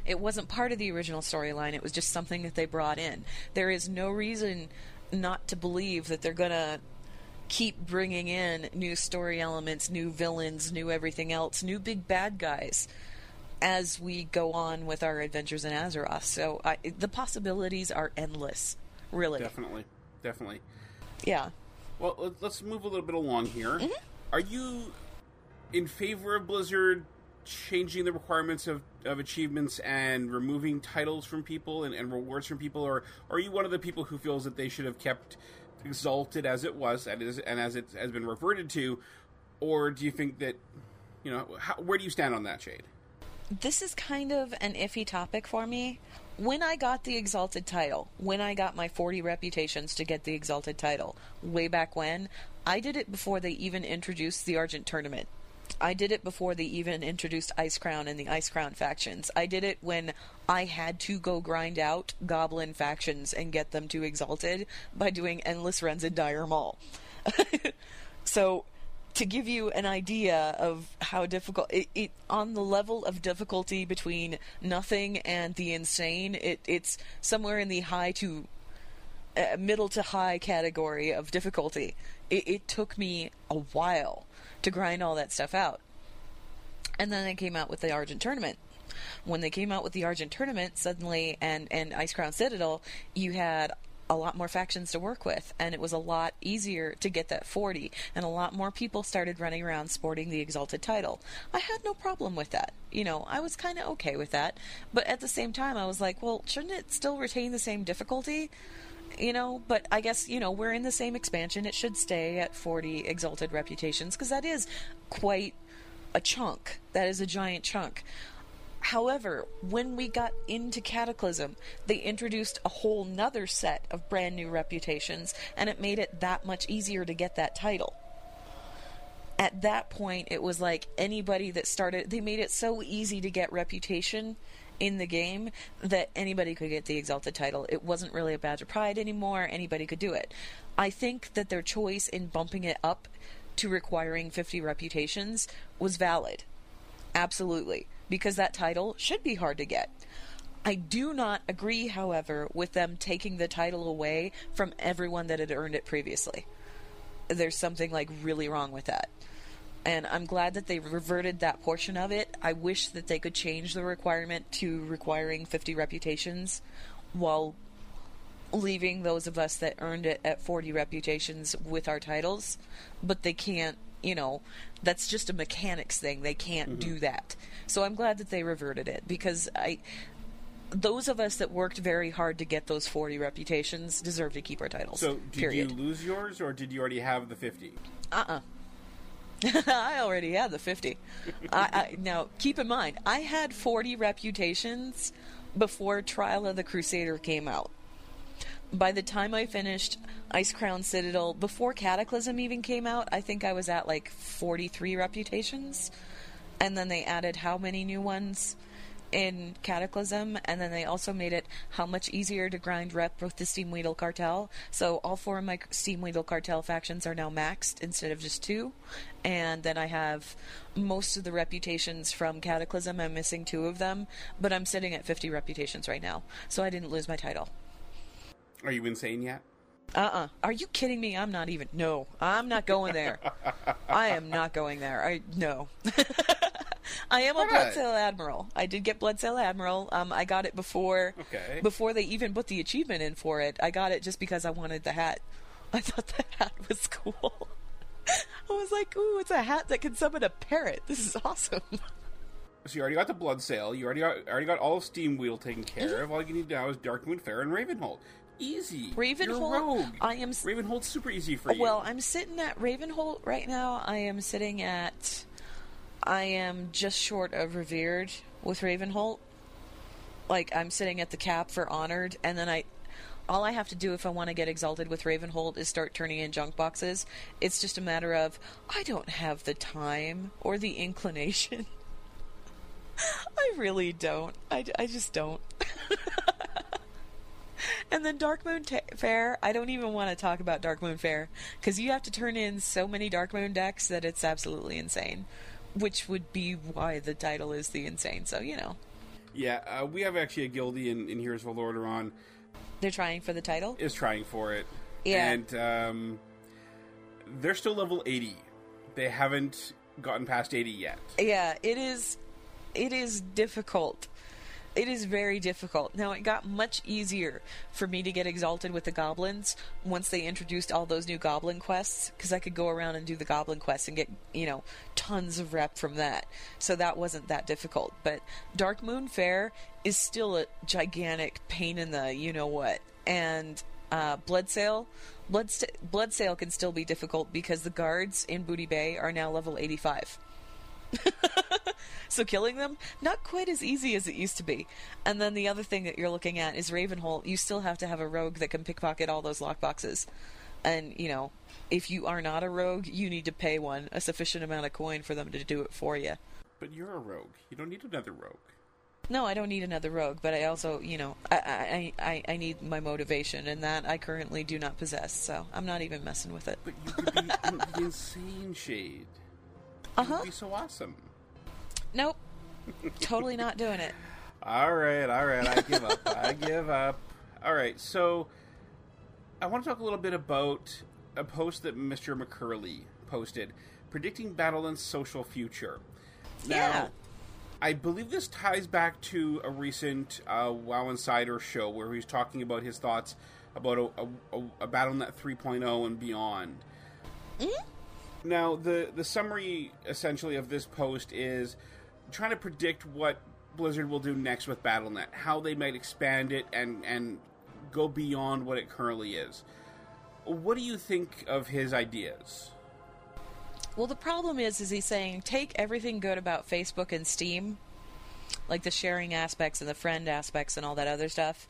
It wasn't part of the original storyline. It was just something that they brought in. There is no reason not to believe that they're going to keep bringing in new story elements, new villains, new everything else, new big bad guys as we go on with our adventures in Azeroth. So I, the possibilities are endless, really. Definitely, definitely. Yeah. Well, let- let's move a little bit along here. Mm-hmm. Are you in favor of Blizzard changing the requirements of, of achievements and removing titles from people and, and rewards from people, or, are you one of the people who feels that they should have kept exalted as it was and, is, and as it has been reverted to, or do you think that you know how, where do you stand on that, Shade? this is kind of an iffy topic for me. When I got the Exalted title, when I got my 40 reputations to get the Exalted title, way back when, I did it before they even introduced the Argent tournament. I did it before they even introduced Icecrown and the Icecrown factions. I did it when I had to go grind out Goblin factions and get them to Exalted by doing endless runs in Dire Maul. so, to give you an idea of how difficult it, it on the level of difficulty between nothing and the insane, it, it's somewhere in the high to uh, middle to high category of difficulty. It, it took me a while to grind all that stuff out. And then they came out with the Argent tournament. When they came out with the Argent tournament, suddenly, and, and Icecrown Citadel, you had a lot more factions to work with, and it was a lot easier to get that 40, and a lot more people started running around sporting the Exalted title. I had no problem with that. You know, I was kind of okay with that, but at the same time, I was like, well, shouldn't it still retain the same difficulty? You know, but I guess, you know, we're in the same expansion. It should stay at 40 Exalted reputations, because that is quite a chunk. That is a giant chunk. However, when we got into Cataclysm, they introduced a whole nother set of brand new reputations, and it made it that much easier to get that title. At that point, it was like anybody that started, they made it so easy to get reputation in the game that anybody could get the Exalted title. It wasn't really a badge of pride anymore, anybody could do it. I think that their choice in bumping it up to requiring 50 reputations was valid. Absolutely. Because that title should be hard to get. I do not agree, however, with them taking the title away from everyone that had earned it previously. There's something like really wrong with that. And I'm glad that they reverted that portion of it. I wish that they could change the requirement to requiring 50 reputations while leaving those of us that earned it at 40 reputations with our titles. But they can't, you know, that's just a mechanics thing. They can't mm-hmm. do that. So I'm glad that they reverted it because I those of us that worked very hard to get those 40 reputations deserve to keep our titles. So, did period. you lose yours, or did you already have the 50? Uh-uh. I already had the 50. I, I, now, keep in mind, I had 40 reputations before Trial of the Crusader came out. By the time I finished Icecrown Citadel, before Cataclysm even came out, I think I was at like 43 reputations. And then they added how many new ones in Cataclysm, and then they also made it how much easier to grind rep with the Steamwheedle Cartel. So all four of my Steamwheedle Cartel factions are now maxed instead of just two. And then I have most of the reputations from Cataclysm. I'm missing two of them, but I'm sitting at 50 reputations right now. So I didn't lose my title. Are you insane yet? Uh uh Are you kidding me? I'm not even. No, I'm not going there. I am not going there. I no. I am a Why not? Bloodsail Admiral. I did get Bloodsail Admiral. Um, I got it before Okay. before they even put the achievement in for it. I got it just because I wanted the hat. I thought the hat was cool. I was like, "Ooh, it's a hat that can summon a parrot. This is awesome." So you already got the Bloodsail. You already got already got all of Steamwheedle taken care Mm-hmm. of. All you need now is Darkmoon Faire and Ravenholdt. Easy. Ravenholdt. I am s- Ravenholdt's super easy for you. Well, I'm sitting at Ravenholdt right now. I am sitting at. I am just short of revered with Ravenholdt. Like I'm sitting at the cap for honored, and then I. All I have to do if I want to get exalted with Ravenholdt is start turning in junk boxes. It's just a matter of I don't have the time or the inclination. I really don't. I, I just don't. And then Dark Moon Fair, I don't even want to talk about Darkmoon Faire because you have to turn in so many Darkmoon decks that it's absolutely insane. Which would be why the title is the insane. So you know yeah, uh, we have actually a guildie in, in Heroes of Lordaeron they're trying for the title. is trying for it. Yeah. And um, they're still level 80. They haven't gotten past 80 yet. Yeah, it is. It is difficult. It is very difficult. Now, it got much easier for me to get exalted with the goblins once they introduced all those new goblin quests, because I could go around and do the goblin quests and get, you know, tons of rep from that. So that wasn't that difficult. But Darkmoon Faire is still a gigantic pain in the you know what. And uh, Bloodsail. Blood, st- Bloodsail can still be difficult because the guards in Booty Bay are now level 85. So killing them, not quite as easy as it used to be. And then the other thing that you're looking at is Ravenholdt. You still have to have a rogue that can pickpocket all those lockboxes. And, you know, if you are not a rogue, you need to pay one a sufficient amount of coin for them to do it for you. But you're a rogue. You don't need another rogue. No, I don't need another rogue, but I also, you know, I, I, I, I need my motivation, and that I currently do not possess, so I'm not even messing with it. But you could be, be insane, Shade. Uh You'd huh. be so awesome. Nope. totally not doing it. All right, all right. I give up. I give up. All right. So, I want to talk a little bit about a post that Mr. McCurley posted predicting BattleNet's social future. Now, Yeah. I believe this ties back to a recent uh, WoW Insider show where he was talking about his thoughts about a, a, a, BattleNet 3.0 and beyond. Now, the the summary essentially of this post is trying to predict what Blizzard will do next with BattleNet, how they might expand it and and go beyond what it currently is. What do you think of his ideas? Well, the problem is, is he's saying take everything good about Facebook and Steam, like the sharing aspects and the friend aspects and all that other stuff,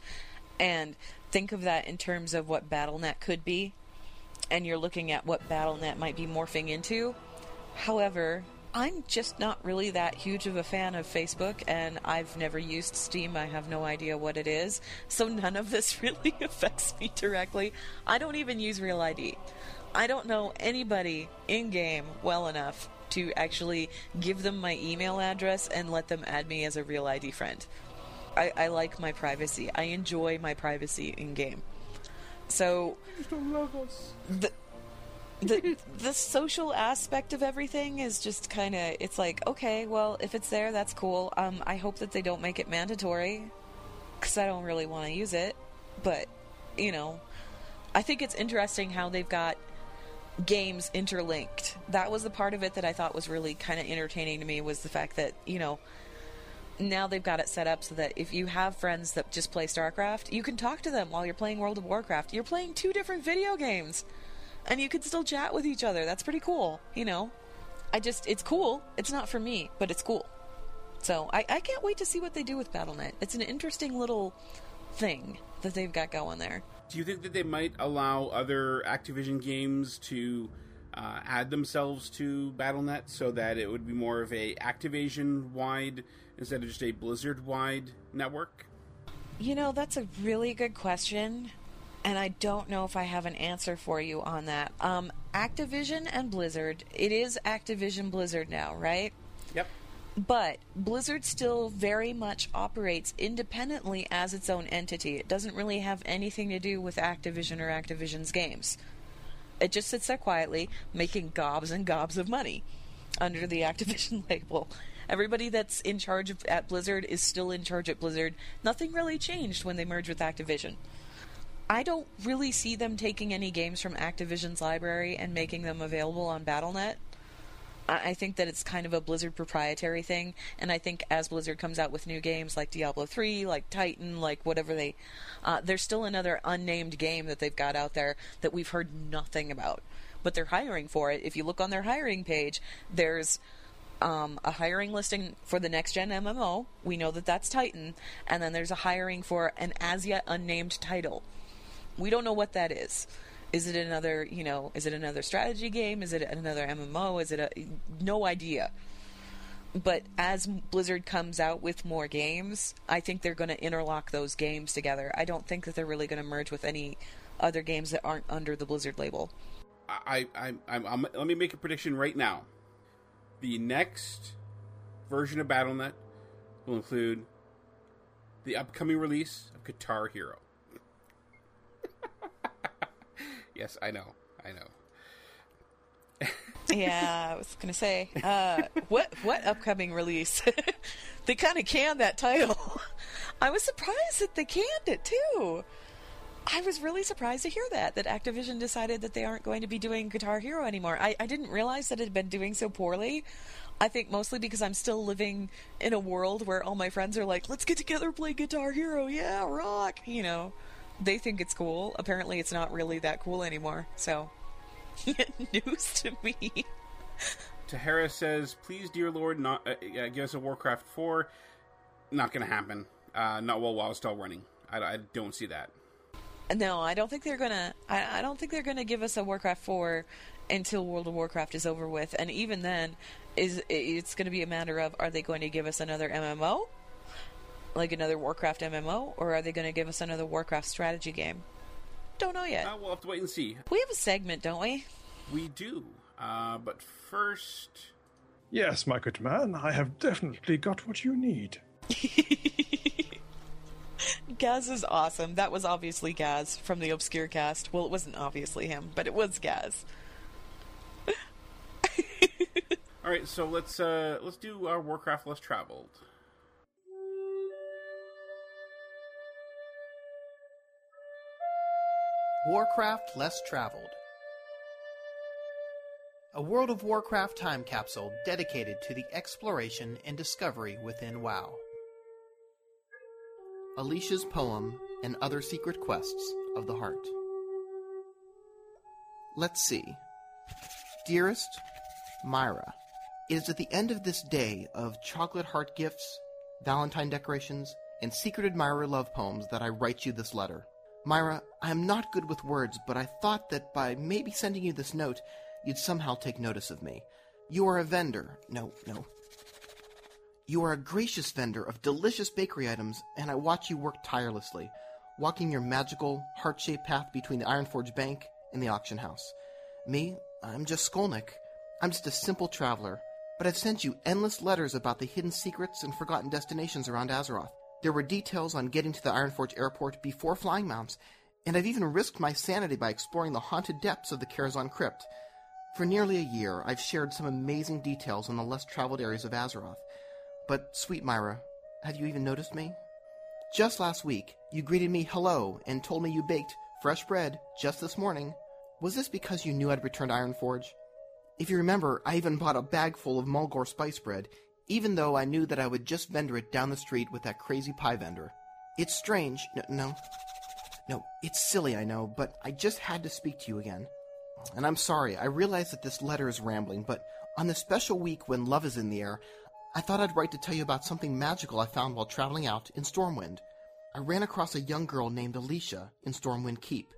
and think of that in terms of what BattleNet could be, and you're looking at what BattleNet might be morphing into. However, I'm just not really that huge of a fan of Facebook, and I've never used Steam. I have no idea what it is, so none of this really affects me directly. I don't even use Real ID. I don't know anybody in game well enough to actually give them my email address and let them add me as a Real ID friend. I, I like my privacy. I enjoy my privacy in game. So the the the social aspect of everything is just kind of it's like okay well if it's there that's cool. Um i hope that they don't make it mandatory because i don't really want to use it. But you know i think it's interesting how they've got games interlinked. That was the part of it that i thought was really kind of entertaining to me was the fact that you know now they've got it set up so that if you have friends that just play StarCraft, you can talk to them while you're playing World of Warcraft. You're playing two different video games, and you can still chat with each other. That's pretty cool, you know. I just, it's cool. It's not for me, but it's cool. So I, I can't wait to see what they do with BattleNet. It's an interesting little thing that they've got going there. Do you think that they might allow other Activision games to uh, add themselves to BattleNet so that it would be more of a Activision wide instead of just a Blizzard wide network? You know, that's a really good question, and I don't know if I have an answer for you on that. Um, Activision and Blizzard, it is Activision Blizzard now, right? Yep. But Blizzard still very much operates independently as its own entity. It doesn't really have anything to do with Activision or Activision's games. It just sits there quietly, making gobs and gobs of money under the Activision label. Everybody that's in charge of, at Blizzard is still in charge at Blizzard. Nothing really changed when they merged with Activision. I don't really see them taking any games from Activision's library and making them available on BattleNet. I think that it's kind of a Blizzard proprietary thing, and I think as Blizzard comes out with new games like Diablo 3, like Titan, like whatever they. Uh, there's still another unnamed game that they've got out there that we've heard nothing about. But they're hiring for it. If you look on their hiring page, there's um, a hiring listing for the next gen MMO. We know that that's Titan. And then there's a hiring for an as yet unnamed title. We don't know what that is. Is it another, you know, is it another strategy game? Is it another MMO? Is it a no idea. But as Blizzard comes out with more games, I think they're going to interlock those games together. I don't think that they're really going to merge with any other games that aren't under the Blizzard label. I, I, I'm, I'm, let me make a prediction right now. The next version of BattleNet will include the upcoming release of Guitar Hero. yes, I know, I know. yeah, I was gonna say, uh, what what upcoming release? they kind of canned that title. I was surprised that they canned it too. I was really surprised to hear that that Activision decided that they aren't going to be doing Guitar Hero anymore. I, I didn't realize that it had been doing so poorly. I think mostly because I'm still living in a world where all my friends are like, "Let's get together, play Guitar Hero, yeah, rock," you know. They think it's cool. Apparently, it's not really that cool anymore. So, news to me. Tahara says, "Please, dear Lord, not uh, give us a Warcraft four. Not going to happen. Uh, not while WoW's still running. I, I don't see that. No, I don't think they're gonna. I, I don't think they're gonna give us a Warcraft four until World of Warcraft is over with, and even then, is it's going to be a matter of are they going to give us another MMO, like another Warcraft MMO, or are they going to give us another Warcraft strategy game? Don't know yet. Uh, we'll have to wait and see. we have a segment, don't we? We do. Uh, but first, Yes, my good man, I have definitely got what you need. Gaz is awesome. That was obviously Gaz from the Obscure Cast. Well, it wasn't obviously him, but it was Gaz. all right. So let's uh, let's do our Warcraft less traveled. Warcraft Less Traveled. A World of Warcraft time capsule dedicated to the exploration and discovery within WoW. Alicia's poem and other secret quests of the heart. Let's see. Dearest Myra, it is at the end of this day of chocolate heart gifts, Valentine decorations, and secret admirer love poems that I write you this letter. Myra, I am not good with words, but I thought that by maybe sending you this note, you'd somehow take notice of me. You are a vendor. No, no. You are a gracious vendor of delicious bakery items, and I watch you work tirelessly, walking your magical, heart shaped path between the Ironforge Bank and the auction house. Me, I'm just Skolnick. I'm just a simple traveler, but I've sent you endless letters about the hidden secrets and forgotten destinations around Azeroth. There were details on getting to the Ironforge airport before flying mounts, and I've even risked my sanity by exploring the haunted depths of the Karazhan crypt. For nearly a year, I've shared some amazing details on the less traveled areas of Azeroth. But, sweet Myra, have you even noticed me? Just last week, you greeted me hello and told me you baked fresh bread just this morning. Was this because you knew I'd returned Ironforge? If you remember, I even bought a bag full of Mulgore spice bread, even though I knew that I would just vendor it down the street with that crazy pie vendor. It's strange. No, no. No, it's silly, I know, but I just had to speak to you again. And I'm sorry, I realize that this letter is rambling, but on the special week when love is in the air, I thought I'd write to tell you about something magical I found while traveling out in Stormwind. I ran across a young girl named Alicia in Stormwind Keep.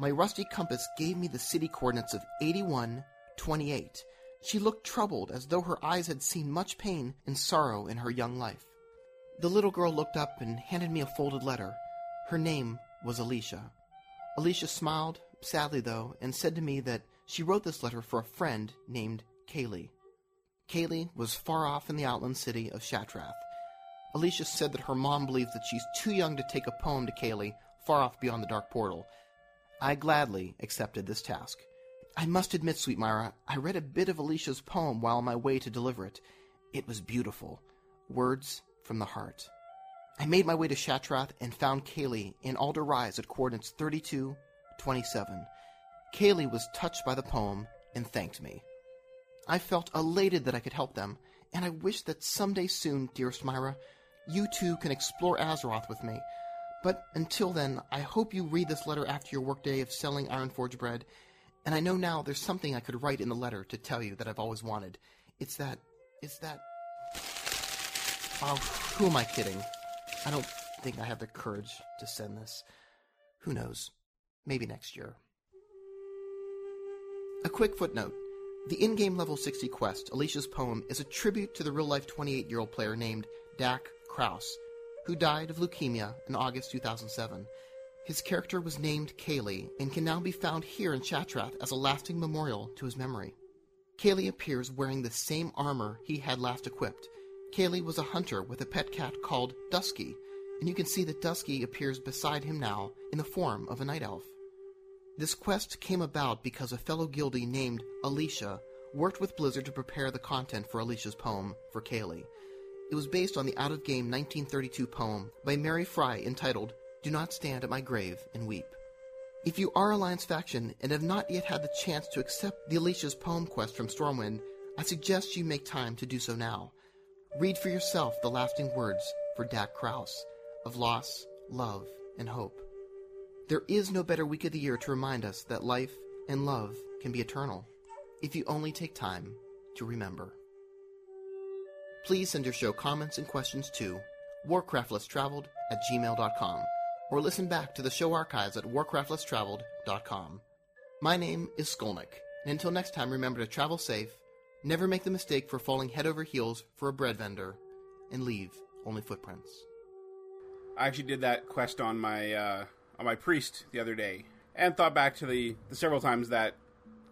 My rusty compass gave me the city coordinates of 81, 28. She looked troubled, as though her eyes had seen much pain and sorrow in her young life. The little girl looked up and handed me a folded letter. Her name was Alicia. Alicia smiled, sadly though, and said to me that she wrote this letter for a friend named Kaylee. Kaylee was far off in the outland city of Shattrath. Alicia said that her mom believes that she's too young to take a poem to Kaylee far off beyond the dark portal. I gladly accepted this task. I must admit, sweet Myra, I read a bit of Alicia's poem while on my way to deliver it. It was beautiful. Words from the heart. I made my way to Shattrath and found Kaylee in Aldor Rise at coordinates 32, 27. Kaylee was touched by the poem and thanked me. I felt elated that I could help them, and I wish that someday soon, dearest Myra, you too can explore Azeroth with me. But until then, I hope you read this letter after your workday of selling Ironforge bread, and I know now there's something I could write in the letter to tell you that I've always wanted. It's that. It's that. Oh, who am I kidding? I don't think I have the courage to send this. Who knows? Maybe next year. A quick footnote. The in game level 60 quest, Alicia's poem, is a tribute to the real life 28 year old player named Dak Krause, who died of leukemia in August 2007. His character was named Kaylee and can now be found here in Shattrath as a lasting memorial to his memory. Kaylee appears wearing the same armor he had last equipped. Kaylee was a hunter with a pet cat called Dusky, and you can see that Dusky appears beside him now in the form of a night elf. This quest came about because a fellow guildie named Alicia worked with Blizzard to prepare the content for Alicia's poem for Kaylee. It was based on the out of game 1932 poem by Mary Frye entitled Do Not Stand at My Grave and Weep. If you are Alliance faction and have not yet had the chance to accept the Alicia's poem quest from Stormwind, I suggest you make time to do so now. Read for yourself the lasting words for Dak Krause of loss, love, and hope. There is no better week of the year to remind us that life and love can be eternal if you only take time to remember. Please send your show comments and questions to warcraftlesstraveled at gmail.com or listen back to the show archives at warcraftlesstraveled.com. My name is Skolnick, and until next time, remember to travel safe, never make the mistake for falling head over heels for a bread vendor, and leave only footprints. I actually did that quest on my uh, on my priest the other day, and thought back to the, the several times that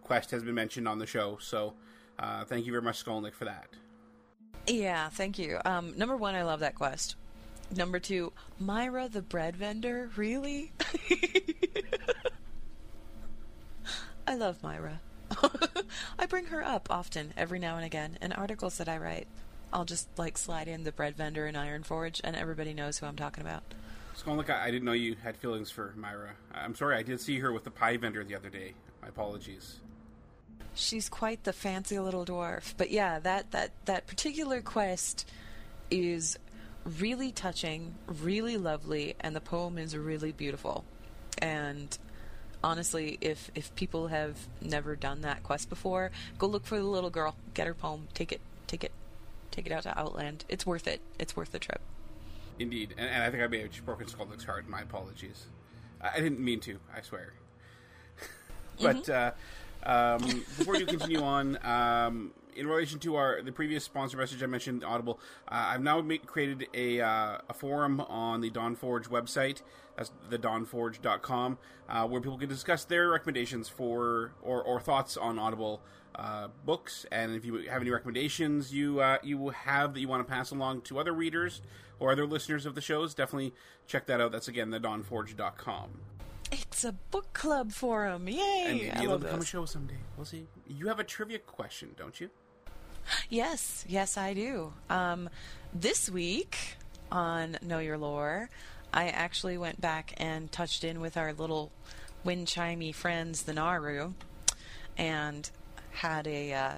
quest has been mentioned on the show. So, uh, thank you very much, Skolnick, for that. Yeah, thank you. Um, number one, I love that quest. Number two, Myra the bread vendor. Really? I love Myra. I bring her up often, every now and again, in articles that I write. I'll just like slide in the bread vendor in Ironforge, and everybody knows who I'm talking about. Skolnick, I, I didn't know you had feelings for Myra. I'm sorry, I did see her with the pie vendor the other day. My apologies. She's quite the fancy little dwarf. But yeah, that that that particular quest is really touching, really lovely, and the poem is really beautiful. And honestly, if if people have never done that quest before, go look for the little girl, get her poem, take it, take it, take it out to Outland. It's worth it. It's worth the trip. Indeed, and, and I think I may have broken Skolnick's heart. My apologies. I, I didn't mean to. I swear. but uh, um, before you continue on, um, in relation to our the previous sponsor message I mentioned, Audible, uh, I've now made, created a uh, a forum on the Dawnforge website. That's thedawnforge.com, uh, where people can discuss their recommendations for or, or thoughts on Audible uh, books. And if you have any recommendations you uh, you have that you want to pass along to other readers or other listeners of the shows, definitely check that out. That's again thedawnforge.com. It's a book club forum. Yay! And maybe I you'll love become a show someday. We'll see. You have a trivia question, don't you? Yes, yes, I do. Um, this week on Know Your Lore, I actually went back and touched in with our little wind chimey friends, the Naaru, and had a uh,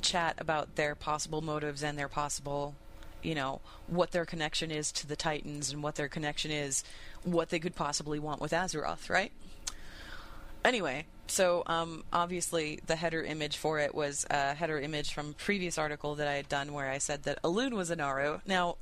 chat about their possible motives and their possible, you know, what their connection is to the Titans and what their connection is, what they could possibly want with Azeroth, right? Anyway, so um, obviously the header image for it was a header image from a previous article that I had done where I said that Elune was a Naaru. Now,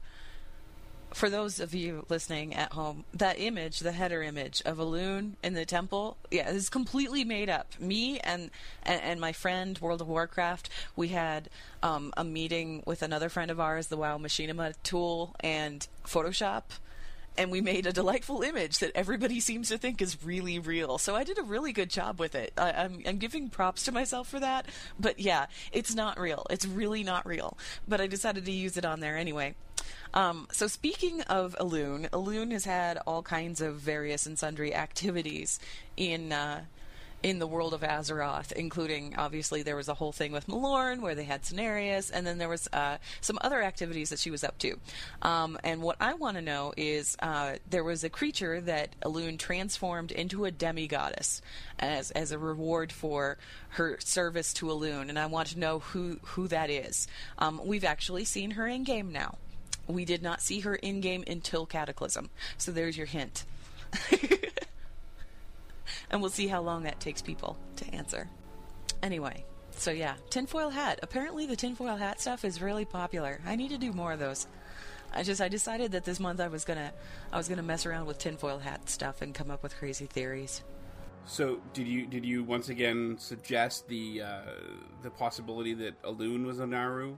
for those of you listening at home, that image, the header image of Elune in the temple, yeah, is completely made up. Me and and, and my friend World of Warcraft, we had um, a meeting with another friend of ours, the WoW Machinima tool and Photoshop and we made a delightful image that everybody seems to think is really real. So I did a really good job with it. I, I'm, I'm giving props to myself for that. But yeah, it's not real. It's really not real. But I decided to use it on there anyway. Um, so speaking of Elune, Elune has had all kinds of various and sundry activities in. Uh, in the world of Azeroth, including obviously there was a whole thing with Malorne where they had scenarios, and then there was uh, some other activities that she was up to. Um, and what I want to know is uh, there was a creature that Elune transformed into a demigoddess as as a reward for her service to Elune, and I want to know who who that is. Um, we've actually seen her in game now. We did not see her in game until Cataclysm, so there's your hint. and we'll see how long that takes people to answer. Anyway, so yeah, tinfoil hat. Apparently, the tinfoil hat stuff is really popular. I need to do more of those. I just I decided that this month I was gonna I was gonna mess around with tinfoil hat stuff and come up with crazy theories. So, did you did you once again suggest the uh, the possibility that Elune was a Naaru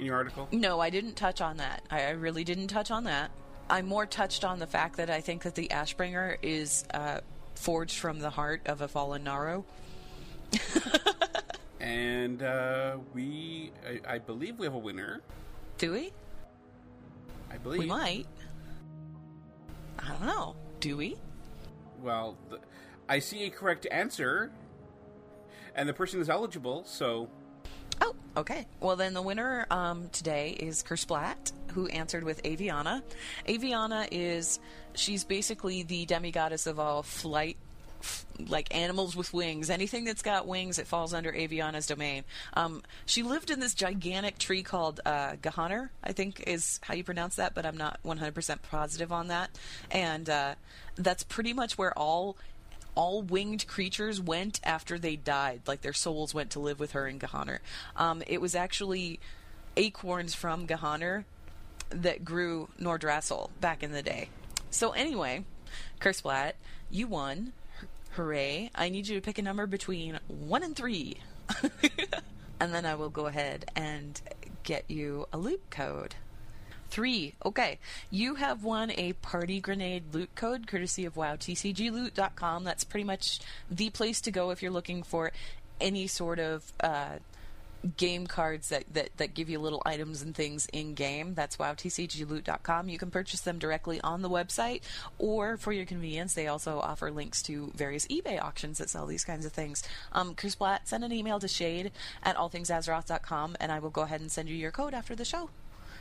in your article? No, I didn't touch on that. I, I really didn't touch on that. I more touched on the fact that I think that the Ashbringer is uh, forged from the heart of a fallen Naaru. And uh, we, I, I believe, we have a winner. Do we? I believe We might. I don't know. Do we? Well, the, I see a correct answer, and the person is eligible. So, Oh, okay. Well, then the winner um, today is Kersplat, who answered with Aviana. Aviana is, she's basically the demigoddess of all flight, like animals with wings. Anything that's got wings, it falls under Aviana's domain. Um, she lived in this gigantic tree called uh, G'Hanir, I think is how you pronounce that, but I'm not 100% positive on that. And uh, that's pretty much where all all winged creatures went after they died, like their souls went to live with her in G'Hanir. Um, it was actually acorns from G'Hanir that grew Nordrassil back in the day. So anyway, Cursplat, you won. Hooray. I need you to pick a number between 1 and 3. and then I will go ahead and get you a loop code. Three. Okay. You have won a party grenade loot code courtesy of WowTCGLoot.com. That's pretty much the place to go if you're looking for any sort of uh, game cards that, that, that give you little items and things in game. That's wowtcgloot.com. You can purchase them directly on the website, or for your convenience, they also offer links to various eBay auctions that sell these kinds of things. Um, Chris Blatt, send an email to shade at allthingsazeroth.com, and I will go ahead and send you your code after the show.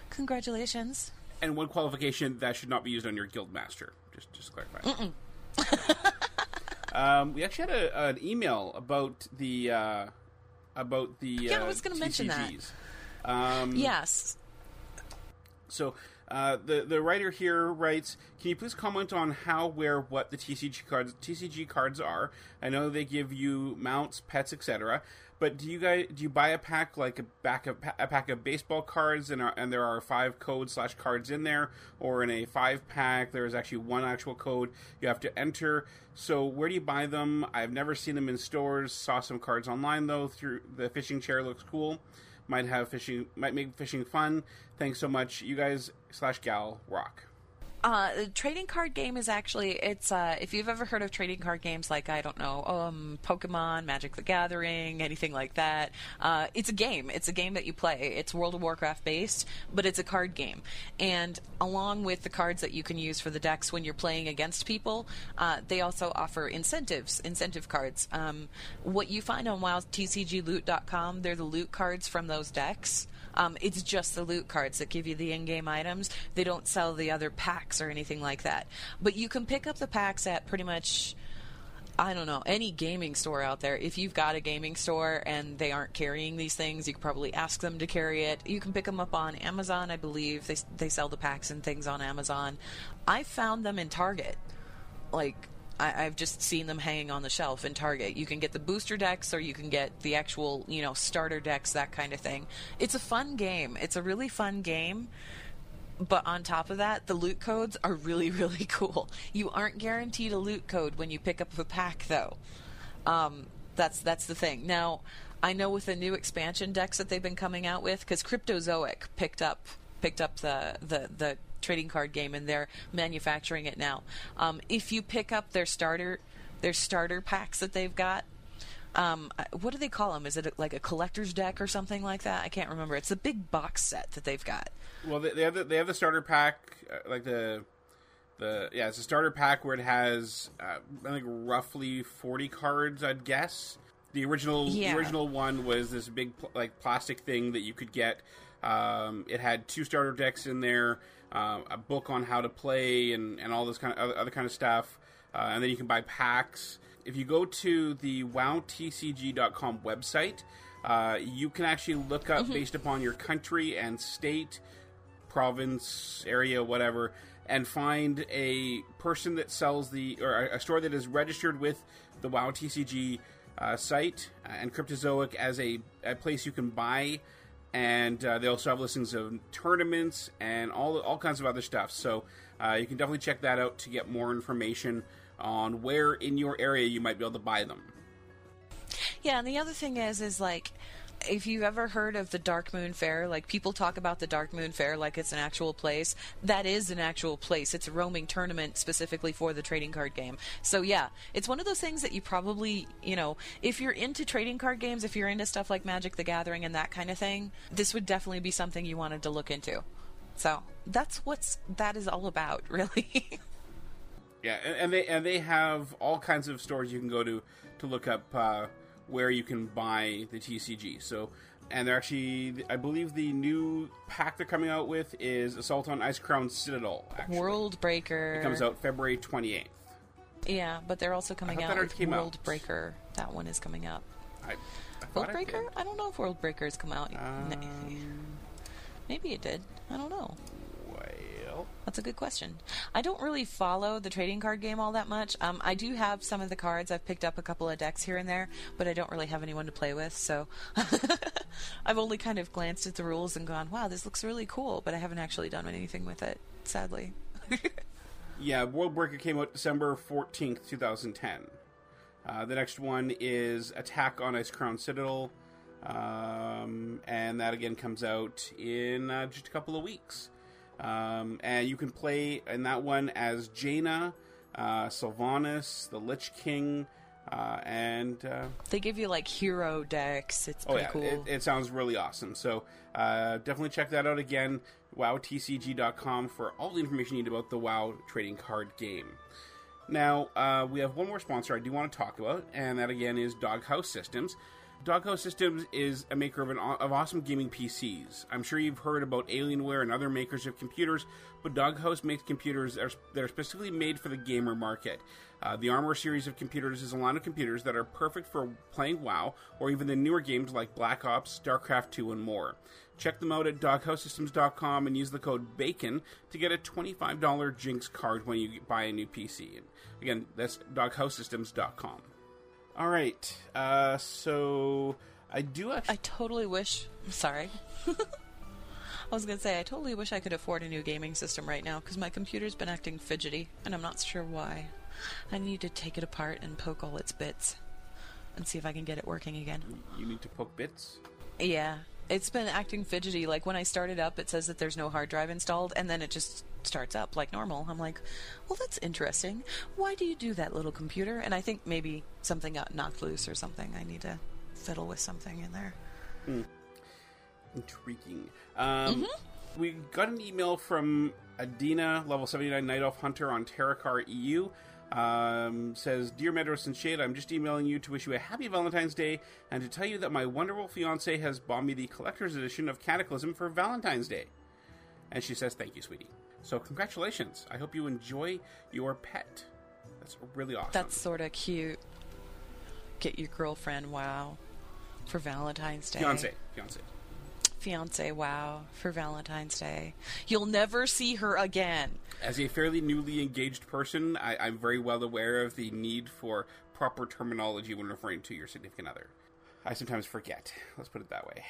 Congratulations. And one qualification that should not be used on your guild master. Just just to clarify. um, we actually had a, an email about the uh, about the Yeah, I uh, was gonna mention that. TCGs. Um, Yes. So uh, the the writer here writes, "Can you please comment on how, where, what the TCG cards TCG cards are? I know they give you mounts, pets, etc. But do you guys do you buy a pack like a back of, a pack of baseball cards and are, and there are five code slash cards in there, or in a five pack there is actually one actual code you have to enter? So where do you buy them? I've never seen them in stores. Saw some cards online though. Through the fishing chair looks cool." might have fishing might make fishing fun. Thanks so much, you guys slash gal rock. Uh, the trading card game is actually it's uh, if you've ever heard of trading card games like I don't know um, Pokemon, Magic the Gathering, anything like that. Uh, it's a game. It's a game that you play. It's World of Warcraft based, but it's a card game. And along with the cards that you can use for the decks when you're playing against people, uh, they also offer incentives, incentive cards. Um, what you find on WowTCGLoot.com, they're the loot cards from those decks. Um, it's just the loot cards that give you the in-game items. They don't sell the other packs or anything like that. But you can pick up the packs at pretty much I don't know, any gaming store out there. If you've got a gaming store and they aren't carrying these things, you can probably ask them to carry it. You can pick them up on Amazon, I believe. They they sell the packs and things on Amazon. I found them in Target. Like I, I've just seen them hanging on the shelf in Target. You can get the booster decks, or you can get the actual, you know, starter decks, that kind of thing. It's a fun game. It's a really fun game. But on top of that, the loot codes are really, really cool. You aren't guaranteed a loot code when you pick up a pack, though. Um, that's that's the thing. Now, I know with the new expansion decks that they've been coming out with, because Cryptozoic picked up picked up the, the, the trading card game and they're manufacturing it now. Um, if you pick up their starter their starter packs that they've got, um, what do they call them? Is it like a collector's deck or something like that? I can't remember. It's a big box set that they've got. Well, they, they have the, they have the starter pack, uh, like the the yeah, it's a starter pack where it has uh, I think roughly forty cards, I'd guess. The original Yeah. the original one was this big like plastic thing that you could get. Um, it had two starter decks in there, uh, a book on how to play, and, and all this kind of other, other kind of stuff. Uh, and then you can buy packs. If you go to the wowtcg.com website, uh, you can actually look up based upon your country and state province, area, whatever, and find a person that sells the or a store that is registered with the WoW TCG uh, site uh, and Cryptozoic as a, a place you can buy. And uh, they also have listings of tournaments and all all kinds of other stuff. So uh, you can definitely check that out to get more information on where in your area you might be able to buy them. Yeah, and the other thing is, is like, if you've ever heard of the Dark Moon Fair, like people talk about the Dark Moon Fair like it's an actual place. That is an actual place. It's a roaming tournament specifically for the trading card game. So yeah, it's one of those things that you probably, you know, if you're into trading card games, if you're into stuff like Magic the Gathering and that kind of thing, this would definitely be something you wanted to look into. So that's what's that is all about, really. Yeah, and, they and they have all kinds of stores you can go to to look up uh, where you can buy the TCG. So, and they're actually, I believe, the new pack they're coming out with is Assault on Icecrown Citadel. Actually. World Breaker It comes out February twenty eighth. Yeah, but they're also coming out with came out. World Breaker. That one is coming up. I, I thought World Breaker? I don't know if World Breaker has come out. Um, Maybe it did. I don't know. That's a good question. I don't really follow the trading card game all that much. Um, I do have some of the cards. I've picked up a couple of decks here and there, but I don't really have anyone to play with. So I've only kind of glanced at the rules and gone, "Wow, this looks really cool," but I haven't actually done anything with it. Sadly. Yeah, World Breaker came out December 14th, 2010. Uh, the next one is Attack on Icecrown Citadel, um, and that again comes out in uh, just a couple of weeks. Um, and you can play in that one as Jaina, uh, Sylvanas, the Lich King, uh, and uh, They give you like hero decks. It's oh pretty yeah, cool. it, it sounds really awesome. So uh, definitely check that out again. WowTCG.com for all the information you need about the WoW trading card game. Now uh, we have one more sponsor I do want to talk about, and that again is Doghouse Systems. Doghouse Systems is a maker of, an, of awesome gaming PCs. I'm sure you've heard about Alienware and other makers of computers, but Doghouse makes computers that are, that are specifically made for the gamer market. Uh, the Armor series of computers is a line of computers that are perfect for playing WoW or even the newer games like Black Ops, StarCraft 2, and more. Check them out at doghousesystems.com and use the code BACON to get a $25 Jinx card when you buy a new PC. Again, that's doghousesystems.com. All right. Uh, so I do actually. I totally wish. I'm Sorry. I was gonna say I totally wish I could afford a new gaming system right now because my computer's been acting fidgety and I'm not sure why. I need to take it apart and poke all its bits and see if I can get it working again. You need to poke bits. Yeah, it's been acting fidgety. Like when I start it up, it says that there's no hard drive installed, and then it just starts up like normal. I'm like, well, that's interesting. Why do you do that, little computer? And I think maybe something got knocked loose or something. I need to fiddle with something in there. Intriguing. Um, We got an email from Adina, level 79 Night Elf Hunter on Terokkar EU. Um, says, Dear Medros and Shade, I'm just emailing you to wish you a happy Valentine's Day and to tell you that my wonderful fiance has bought me the collector's edition of Cataclysm for Valentine's Day. And she says, Thank you, sweetie. So, congratulations. I hope you enjoy your pet. That's really awesome. That's sort of cute. Get your girlfriend, wow, for Valentine's Day. fiance. Fiance. Fiance, wow, for Valentine's Day. You'll never see her again. As a fairly newly engaged person, I, I'm very well aware of the need for proper terminology when referring to your significant other. I sometimes forget. Let's put it that way.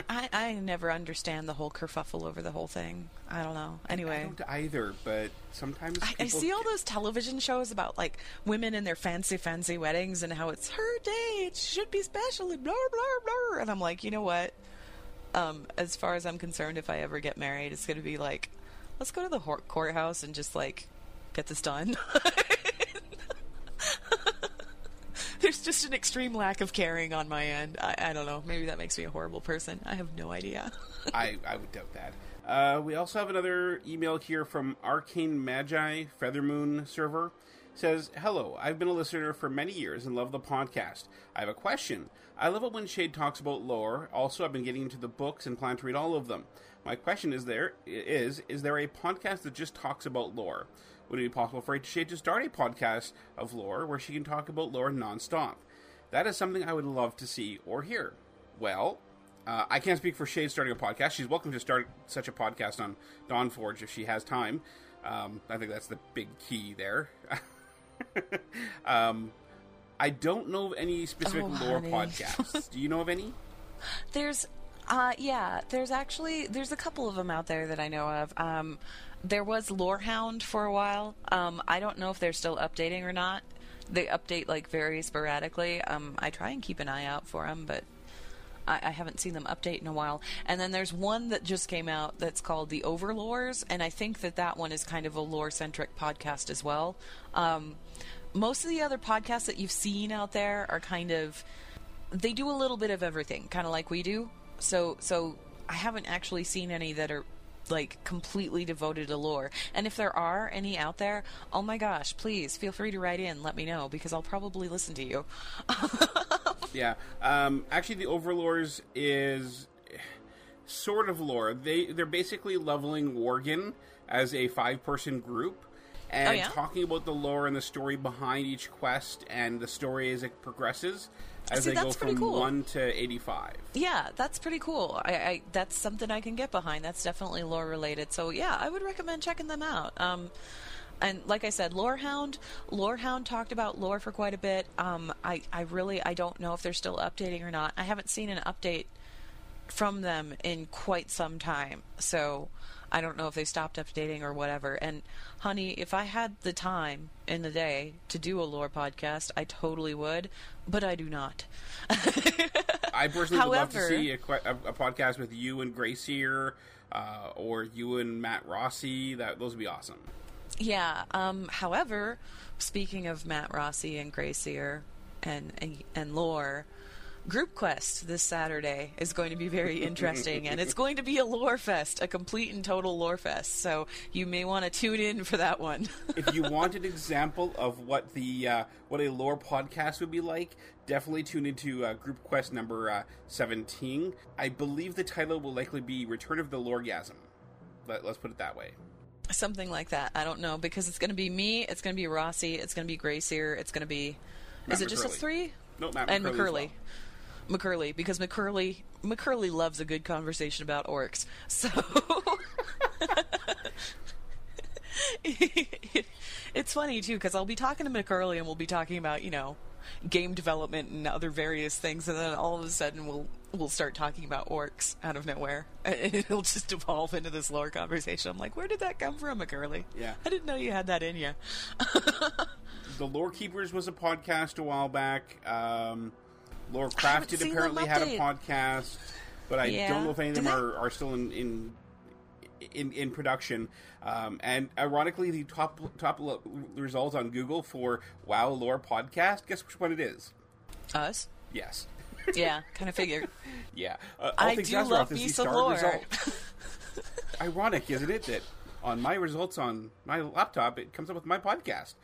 I, I never understand the whole kerfuffle over the whole thing. I don't know. Anyway. I don't either, but sometimes I, I see all those television shows about like women and their fancy, fancy weddings and how it's her day, it should be special, and blah blah blah. And I'm like, you know what? Um, as far as I'm concerned, if I ever get married, it's going to be like, let's go to the courthouse and just like get this done. There's just an extreme lack of caring on my end. I, I don't know. Maybe that makes me a horrible person. I have no idea. I, I would doubt that. Uh, we also have another email here from Arcane Magi Feathermoon server. Says, Hello, I've been a listener for many years and love the podcast. I have a question. I love it when Shade talks about lore. Also, I've been getting into the books and plan to read all of them. My question is there is is there a podcast that just talks about lore? Would it be possible for Shade to start a podcast of lore where she can talk about lore nonstop? That is something I would love to see or hear. Well, uh, I can't speak for Shade starting a podcast. She's welcome to start such a podcast on Dawnforge if she has time. Um, I think that's the big key there. um, I don't know of any specific Oh, lore honey. podcasts. Do you know of any? There's, uh, yeah, there's actually there's a couple of them out there that I know of. Um, there was Lorehound for a while. Um, I don't know if they're still updating or not. They update like very sporadically. Um, I try and keep an eye out for them, but I, I haven't seen them update in a while. And then there's one that just came out that's called the Overlores, and I think that that one is kind of a lore centric podcast as well. Um, most of the other podcasts that you've seen out there are kind of they do a little bit of everything, kind of like we do. So so I haven't actually seen any that are like completely devoted to lore. And if there are any out there, oh my gosh, please feel free to write in, let me know because I'll probably listen to you. Yeah. Um, actually, the Overlords is sort of lore. They they're basically leveling Worgen as a five person group and Oh, yeah? talking about the lore and the story behind each quest and the story as it progresses. As See, they go that's pretty from cool. one to eighty-five. Yeah, that's pretty cool. I, I that's something I can get behind. That's definitely lore related. So yeah, I would recommend checking them out. Um, and like I said, Lorehound, Lorehound talked about lore for quite a bit. Um, I I really I don't know if they're still updating or not. I haven't seen an update from them in quite some time. So I don't know if they stopped updating or whatever. And honey, if I had the time in the day to do a lore podcast, I totally would, but I do not. I personally would love to see a, a, a podcast with you and Gracier, uh, or you and Matt Rossi. That those would be awesome. Yeah. Um, however, speaking of Matt Rossi and Gracier and, and and lore, Group Quest this Saturday is going to be very interesting, and it's going to be a lore fest, a complete and total lore fest. So you may want to tune in for that one. if you want an example of what the uh, what a lore podcast would be like, definitely tune into uh, Group Quest number uh, seventeen. I believe the title will likely be "Return of the Lorgasm." Let, let's put it that way. Something like that. I don't know because it's going to be me, it's going to be Rossi, it's going to be Gracier, it's going to be. is Matt it just us three? No, Matt and McCurley McCurley. McCurley, because McCurley McCurley loves a good conversation about orcs. So it's funny too because I'll be talking to McCurley and we'll be talking about you know game development and other various things, and then all of a sudden we'll we'll start talking about orcs out of nowhere, and it'll just evolve into this lore conversation. I'm like, where did that come from, McCurley? Yeah. I didn't know you had that in you. The Lore Keepers was a podcast a while back. Um, Lore haven't Crafted apparently had a podcast, but I Yeah. don't know if any of them are, are still in in in, in production. Um, and ironically, the top top lo- result on Google for Wow Lore podcast. Guess which one it is? Us? Yes. Yeah, kind of figured. Yeah. Uh, I do Azeroth love is me the star lore. result. Ironic, isn't it, that on my results on my laptop, it comes up with my podcast.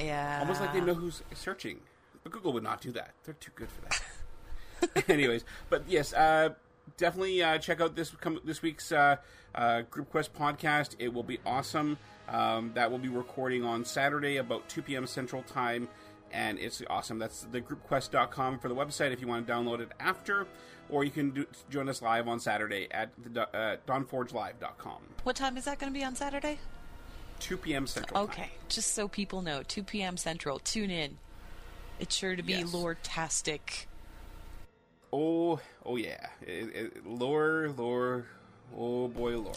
Yeah. Almost like they know who's searching. But Google would not do that. They're too good for that. Anyways, but yes, uh, definitely uh, check out this come, this week's uh, uh, Group Quest podcast. It will be awesome. Um, that will be recording on Saturday about 2 p.m. Central Time, and it's awesome. That's the thegroupquest.com for the website if you want to download it after, or you can do, join us live on Saturday at the, uh, dawnforgelive.com. What time is that going to be on Saturday? 2 p.m. Central Time. Okay, just so people know, 2 p.m. Central. Tune in. It's sure to be Yes. lore-tastic. Oh, oh yeah. It, it, lore, lore. Oh boy, lore.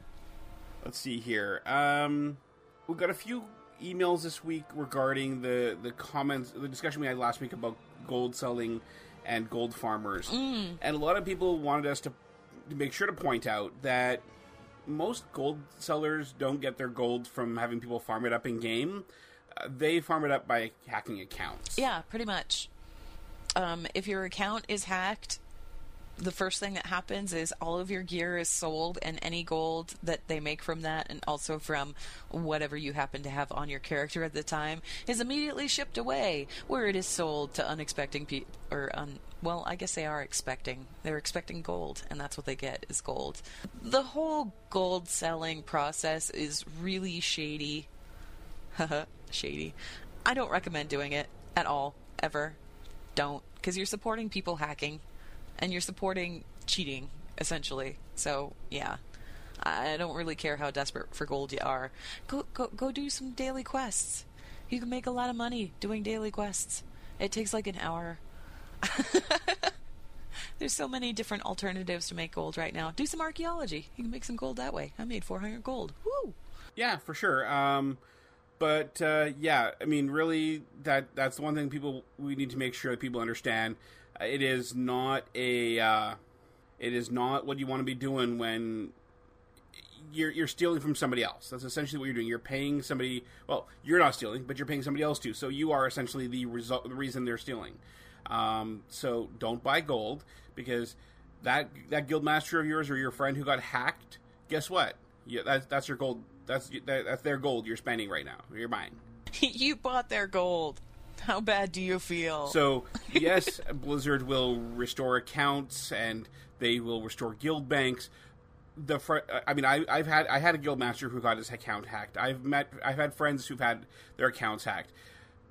Let's see here. Um, we got a few emails this week regarding the the comments, the discussion we had last week about gold selling and gold farmers, and a lot of people wanted us to, to make sure to point out that most gold sellers don't get their gold from having people farm it up in game. They farm it up by hacking accounts. Yeah, pretty much. Um, if your account is hacked, the first thing that happens is all of your gear is sold, and any gold that they make from that, and also from whatever you happen to have on your character at the time, is immediately shipped away, where it is sold to unexpecting people. Or, un- well, I guess they are expecting. They're expecting gold, and that's what they get is gold. The whole gold selling process is really shady. Shady. I don't recommend doing it at all, ever. Don't, because you're supporting people hacking, and you're supporting cheating, essentially. So yeah, I I don't really care how desperate for gold you are. Go go go do some daily quests. You can make a lot of money doing daily quests. It takes like an hour. There's so many different alternatives to make gold right now. Do some archaeology. You can make some gold that way. I made 400 gold. Woo! Yeah, for sure. Um, but uh, yeah, I mean, really, that that's the one thing people we need to make sure that people understand. Uh, It is not a, uh, it is not what you want to be doing when you're you're stealing from somebody else. That's essentially what you're doing. You're paying somebody. Well, you're not stealing, but you're paying somebody else to. So you are essentially the result, the reason they're stealing. Um, so don't buy gold because that that guild master of yours or your friend who got hacked. Guess what? Yeah, that's that's your gold. That's that, that's their gold you're spending right now. You're buying. you bought their gold. How bad do you feel? So yes, Blizzard will restore accounts and they will restore guild banks. The fr- I mean, I, I've had I had a guild master who got his account hacked. I've met I've had friends who've had their accounts hacked.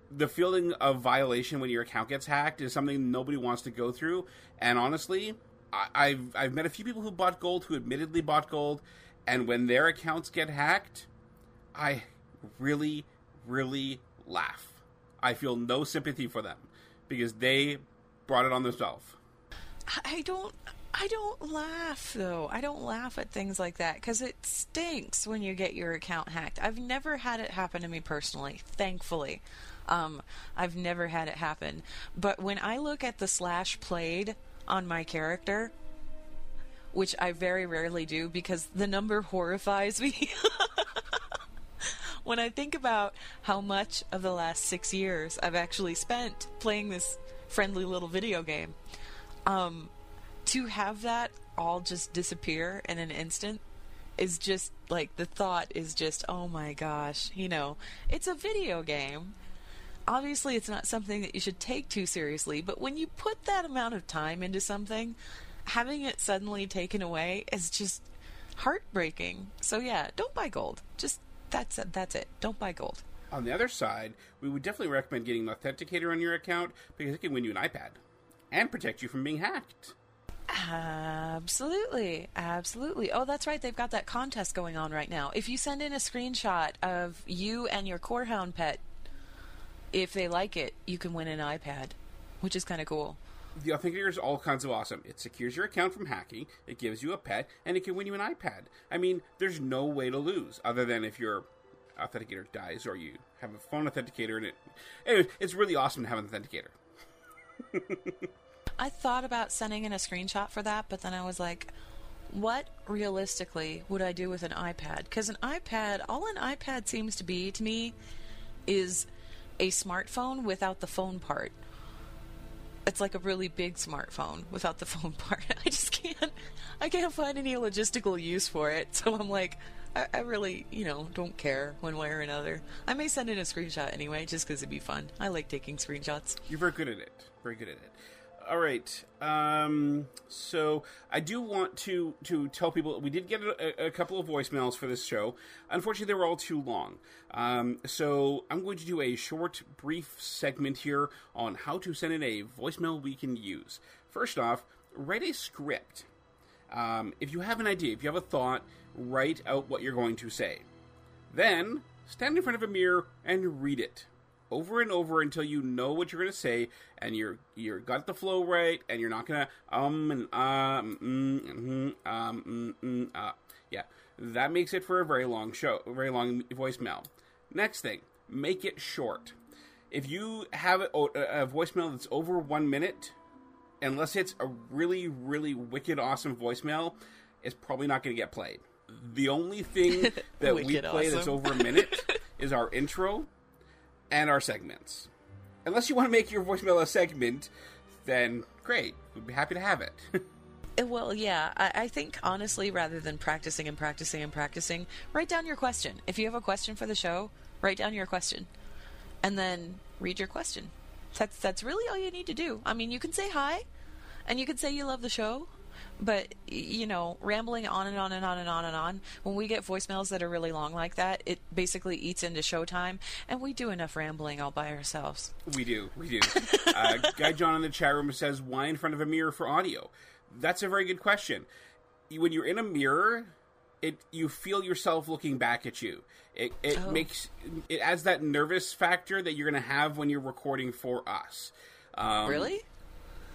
the feeling of violation when your account gets hacked is something nobody wants to go through. And honestly, I, I've I've met a few people who bought gold who admittedly bought gold, and when their accounts get hacked, I really really laugh. I feel no sympathy for them because they brought it on themselves. I don't. I don't laugh though. I don't laugh at things like that because it stinks when you get your account hacked. I've never had it happen to me personally, thankfully. Um, I've never had it happen. But when I look at the slash played on my character, which I very rarely do because the number horrifies me. when I think about how much of the last six years I've actually spent playing this friendly little video game, um, to have that all just disappear in an instant is just like the thought is just oh my gosh you know it's a video game obviously it's not something that you should take too seriously but when you put that amount of time into something having it suddenly taken away is just heartbreaking so yeah don't buy gold just that's it that's it don't buy gold On the other side, we would definitely recommend getting an authenticator on your account because it can win you an iPad and protect you from being hacked. Absolutely. Absolutely. Oh, that's right. They've got that contest going on right now. If you send in a screenshot of you and your Corehound pet, if they like it, you can win an iPad, which is kind of cool. The authenticator is all kinds of awesome. It secures your account from hacking, it gives you a pet, and it can win you an iPad. I mean, there's no way to lose other than if your authenticator dies or you have a phone authenticator and it. Anyway, it's really awesome to have an authenticator. I thought about sending in a screenshot for that, but then I was like, what realistically would I do with an iPad? Because an iPad, all an iPad seems to be to me is a smartphone without the phone part. It's like a really big smartphone without the phone part. I just can't, I can't find any logistical use for it. So I'm like, I, I really, you know, don't care one way or another. I may send in a screenshot anyway, just because it'd be fun. I like taking screenshots. You're very good at it. Very good at it. All right. Um, so I do want to to tell people we did get a, a couple of voicemails for this show. Unfortunately, they were all too long. Um, so I'm going to do a short, brief segment here on how to send in a voicemail we can use. First off, write a script. Um, if you have an idea, if you have a thought, write out what you're going to say. Then stand in front of a mirror and read it over and over until you know what you're going to say and you're you're got the flow right and you're not going to um and um mm, mm, um mm, mm, uh. yeah that makes it for a very long show a very long voicemail. Next thing make it short. If you have a, a voicemail that's over one minute unless it's a really really wicked awesome voicemail it's probably not going to get played. The only thing that we play that's over a minute is our intro and our segments. Unless you want to make your voicemail a segment, then great. We'd be happy to have it. Uh, Well, yeah, I, I think honestly, rather than practicing and practicing and practicing, write down your question. If you have a question for the show, write down your question, and then read your question. That's that's really all you need to do. I mean, you can say hi, and you can say you love the show, but you know, rambling on and on and on and on and on. When we get voicemails that are really long like that, it basically eats into showtime, and we do enough rambling all by ourselves. we do, we do. uh, Guy John in the chat room says, "Why in front of a mirror for audio?" That's a very good question. When you're in a mirror, it you feel yourself looking back at you. It it Oh. makes it adds that nervous factor that you're going to have when you're recording for us. Um, really?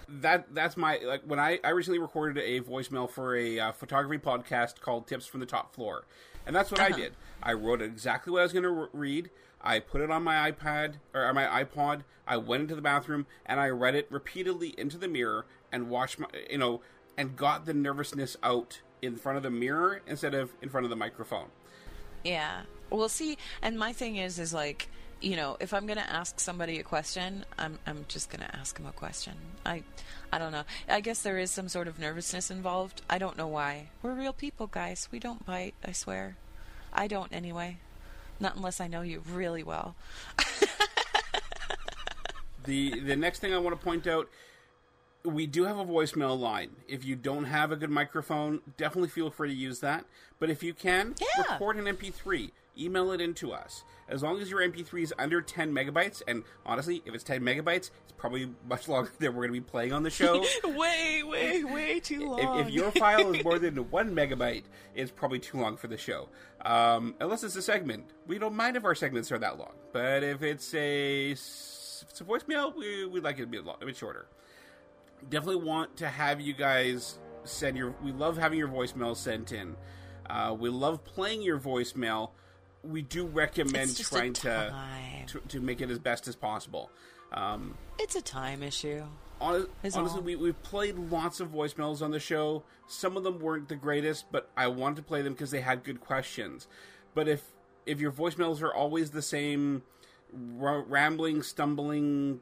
That that's my like when I I recently recorded a voicemail for a uh, photography podcast called Tips from the Top Floor, and that's what I Uh-huh. did. I wrote exactly what I was going to re- read. I put it on my iPad or on my iPod. I went into the bathroom and I read it repeatedly into the mirror and watched my you know and got the nervousness out in front of the mirror instead of in front of the microphone. Yeah. Well, see, and my thing is, is like, you know, if I'm gonna ask somebody a question, I'm I'm just gonna ask them a question. I, I don't know. I guess there is some sort of nervousness involved. I don't know why. We're real people, guys. We don't bite. I swear. I don't anyway. Not unless I know you really well. The the next thing I want to point out, we do have a voicemail line. If you don't have a good microphone, definitely feel free to use that. But if you can, Yeah. record an MP3. Email it in to us. As long as your MP3 is under 10 megabytes, and honestly, if it's 10 megabytes, it's probably much longer than we're going to be playing on the show. way, way, way too long. if, if your file is more than one megabyte, it's probably too long for the show. Um, unless it's a segment, we don't mind if our segments are that long. But if it's a if it's a voicemail, we we like it to be a, lot, a bit shorter. Definitely want to have you guys send your. We love having your voicemail sent in. Uh, we love playing your voicemail. We do recommend It's just a trying to, to to make it as best as possible. Um, it's a time issue. Hon- honestly, all. we, we've played lots of voicemails on the show. Some of them weren't the greatest, but I wanted to play them because they had good questions. But if if your voicemails are always the same, r- rambling, stumbling,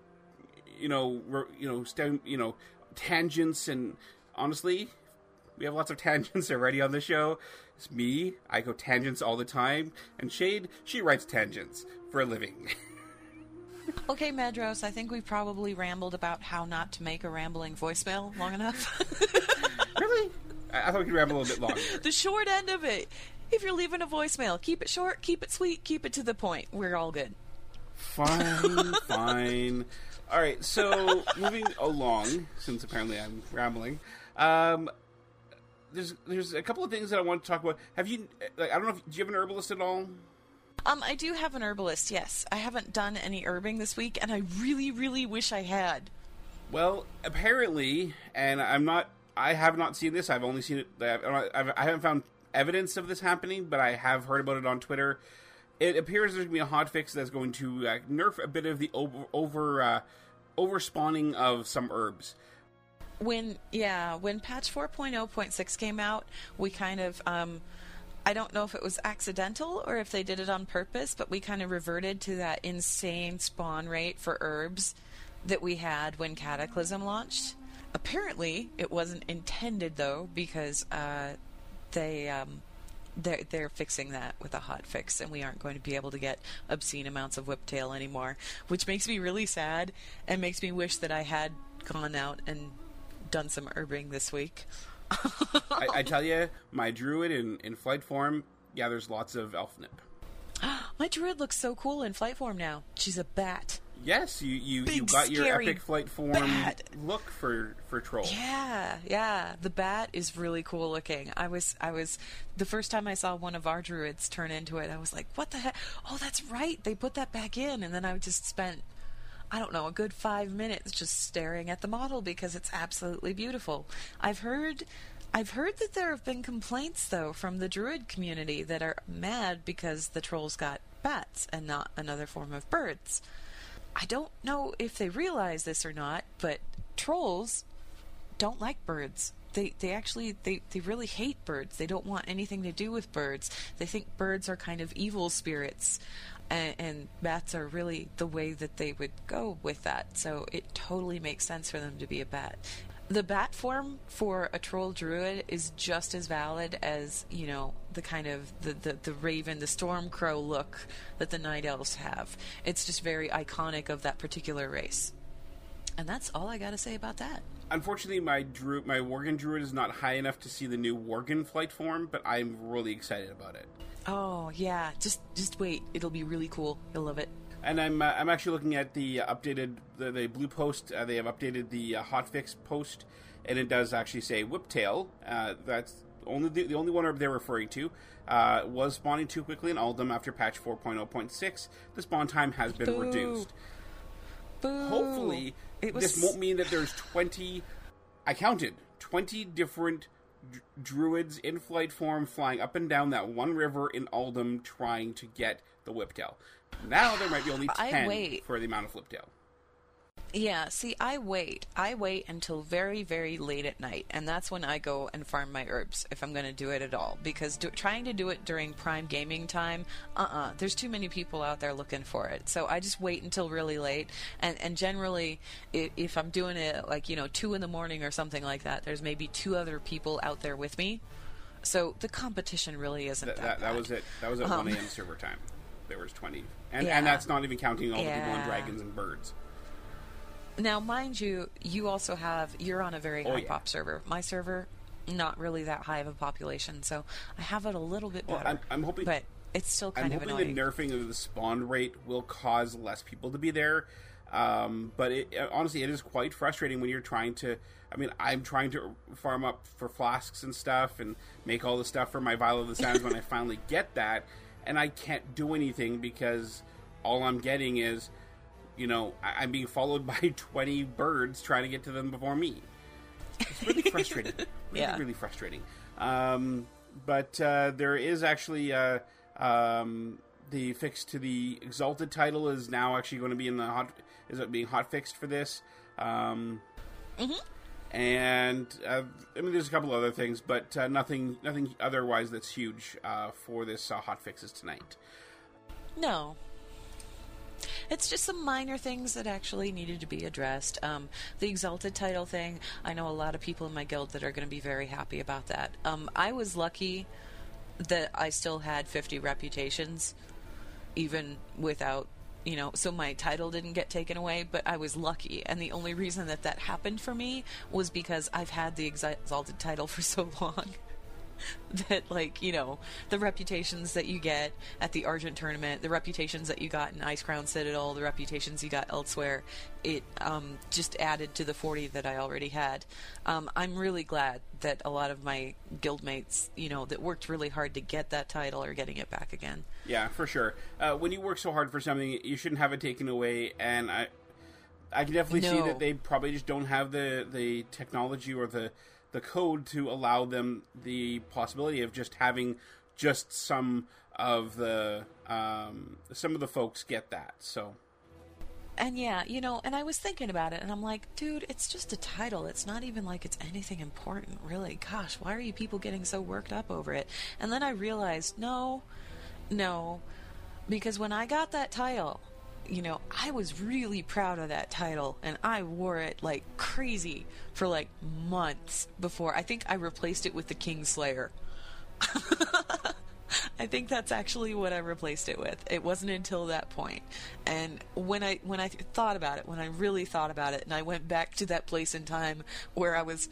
you know, r- you know, stem, you know, tangents, and honestly, we have lots of tangents already on the show. It's me. I go tangents all the time, and Shade she writes tangents for a living. Okay, Madros, I think we've probably rambled about how not to make a rambling voicemail long enough. really? I, I thought we could ramble a little bit longer. the short end of it. If you're leaving a voicemail, keep it short, keep it sweet, keep it to the point. We're all good. Fine, fine. All right, so moving along, since apparently I'm rambling, um, there's there's a couple of things that I want to talk about. Have you? Like, I don't know. if Do you have an herbalist at all? Um, I do have an herbalist, yes. I haven't done any herbing this week, and I really, really wish I had. Well, apparently, and I'm not. I have not seen this. I've only seen it. I've, I've, I haven't found evidence of this happening, but I have heard about it on Twitter. It appears there's going to be a hot fix that's going to uh, nerf a bit of the over over uh, over spawning of some herbs. When, yeah, when patch 4.0.6 came out, we kind of, um, I don't know if it was accidental or if they did it on purpose, but we kind of reverted to that insane spawn rate for herbs that we had when Cataclysm launched. Apparently, it wasn't intended though, because uh, they um, they're they're fixing that with a hot fix, and we aren't going to be able to get obscene amounts of whiptail anymore, which makes me really sad and makes me wish that I had gone out and done some herbing this week. I, I tell you, my druid in, in flight form, yeah, there's lots of elf nip. My druid looks so cool in flight form now. She's a bat. Yes, you you, you got your epic flight form bat. look for for troll. Yeah, yeah. The bat is really cool looking. I was, I was, the first time I saw one of our druids turn into it, I was like, "What the heck? Oh, that's right. They put that back in." And then I just spent, I don't know, a good five minutes just staring at the model because it's absolutely beautiful. I've heard. I've heard that there have been complaints, though, from the druid community that are mad because the trolls got bats and not another form of birds. I don't know if they realize this or not, but trolls don't like birds. They they actually they, they really hate birds. They don't want anything to do with birds. They think birds are kind of evil spirits. And, and bats are really the way that they would go with that. So it totally makes sense for them to be a bat. The bat form for a troll druid is just as valid as, you know, the kind of the, the, the raven, the storm crow look that the night elves have. It's just very iconic of that particular race. And that's all I got to say about that. Unfortunately, my druid, my Worgen druid is not high enough to see the new Worgen flight form, but I'm really excited about it. Oh yeah, just just wait. It'll be really cool. You'll love it. And I'm uh, I'm actually looking at the uh, updated the, the blue post. Uh, they have updated the uh, hotfix post, and it does actually say Whiptail. Uh, that's only the, the only one they're referring to. Uh, was spawning too quickly in Uldum after patch 4.0.6. The spawn time has been Boo. reduced. Boo. Hopefully, it was this won't mean that there's 20. I counted 20 different dr- druids in flight form flying up and down that one river in Uldum trying to get the Whiptail. Now there might be only I 10 wait. for the amount of Fliptail. Yeah, see, I wait. I wait until very, very late at night, and that's when I go and farm my herbs if I'm going to do it at all. Because do, trying to do it during prime gaming time, uh uh there's too many people out there looking for it. So I just wait until really late, and, and generally, if, if I'm doing it like, you know, 2 in the morning or something like that, there's maybe two other people out there with me. So the competition really isn't That, that, that, that was it. That was at Um, 1 a.m. server time. There was 20. And, Yeah. and that's not even counting all the people on dragons and birds. Now, mind you, you also have you're on a very Oh, high yeah. pop server. My server, not really that high of a population, so I have it a little bit Well, better. I'm, I'm hoping. but it's still kind I'm of hoping annoying. the nerfing of the spawn rate will cause less people to be there. Um, but it, honestly, it is quite frustrating when you're trying to. I mean, I'm trying to farm up for flasks and stuff and make all the stuff for my Vial of the Sands when I finally get that, and I can't do anything because all I'm getting is, you know, I- I'm being followed by 20 birds trying to get to them before me. It's really frustrating. really, Yeah. really frustrating. Um, but uh, there is actually uh, um, the fix to the Exalted title is now actually going to be in the hot. Is it being hot fixed for this? Um, And uh, I mean, there's a couple other things, but uh, nothing, nothing otherwise that's huge uh, for this uh, hot fixes tonight. No. It's just some minor things that actually needed to be addressed. Um, the exalted title thing, I know a lot of people in my guild that are going to be very happy about that. Um, I was lucky that I still had 50 reputations, even without, you know, so my title didn't get taken away, but I was lucky. And the only reason that that happened for me was because I've had the exalted title for so long. that like you know the reputations that you get at the Argent tournament, the reputations that you got in Icecrown Citadel, the reputations you got elsewhere, it um, just added to the forty that I already had. Um, I'm really glad that a lot of my guildmates, you know, that worked really hard to get that title are getting it back again. Yeah, for sure. Uh, when you work so hard for something, you shouldn't have it taken away. And I, I can definitely see that they probably just don't have the the technology or the the code to allow them the possibility of just having just some of the um, some of the folks get that. So And yeah, you know, and I was thinking about it, and I'm like, dude, it's just a title. It's not even like it's anything important, really. Gosh, why are you people getting so worked up over it? And then I realized, no, no, because when I got that title, you know, I was really proud of that title, and I wore it like crazy for like months before. I think I replaced it with the Kingslayer. I think that's actually what I replaced it with. It wasn't until that point. And when I when I thought about it, when I really thought about it, and I went back to that place in time where I was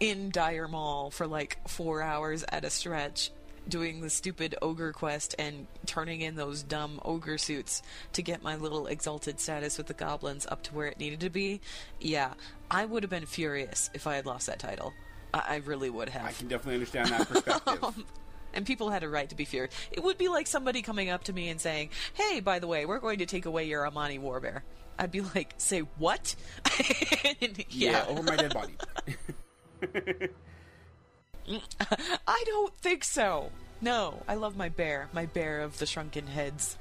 in Dire Maul for like four hours at a stretch, doing the stupid ogre quest and turning in those dumb ogre suits to get my little exalted status with the goblins up to where it needed to be. Yeah, I would have been furious if I had lost that title. I, I really would have. I can definitely understand that perspective. And people had a right to be feared. It would be like somebody coming up to me and saying, "Hey, by the way, we're going to take away your Amani Warbear." I'd be like, "Say what?" And yeah. over my dead body. I don't think so. No, I love my bear, my bear of the shrunken heads.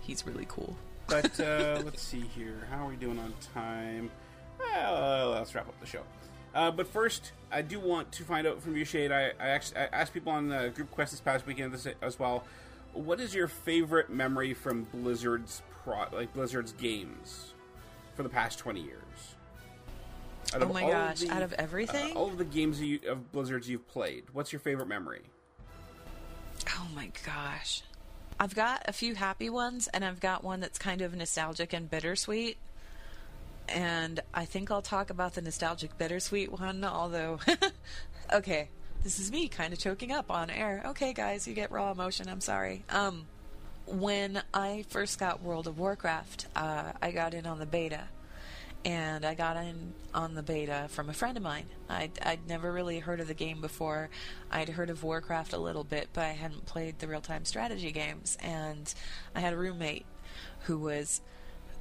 He's really cool. But uh, let's see here. How are we doing on time? Well, let's wrap up the show. Uh, but first, I do want to find out from you, Shade. I, I, actually, I asked people on the group quest this past weekend this, as well. What is your favorite memory from Blizzard's pro, like Blizzard's games for the past twenty years? Out Oh my gosh, out of everything? uh, all of the games you, of Blizzard's you've played, what's your favorite memory? Oh my gosh. I've got a few happy ones, and I've got one that's kind of nostalgic and bittersweet. And I think I'll talk about the nostalgic bittersweet one, although. okay, this is me kind of choking up on air. Okay, guys, you get raw emotion. I'm sorry. Um, when I first got World of Warcraft, uh, I got in on the beta. And I got in on the beta from a friend of mine. I'd, I'd never really heard of the game before. I'd heard of Warcraft a little bit, but I hadn't played the real time strategy games. And I had a roommate who was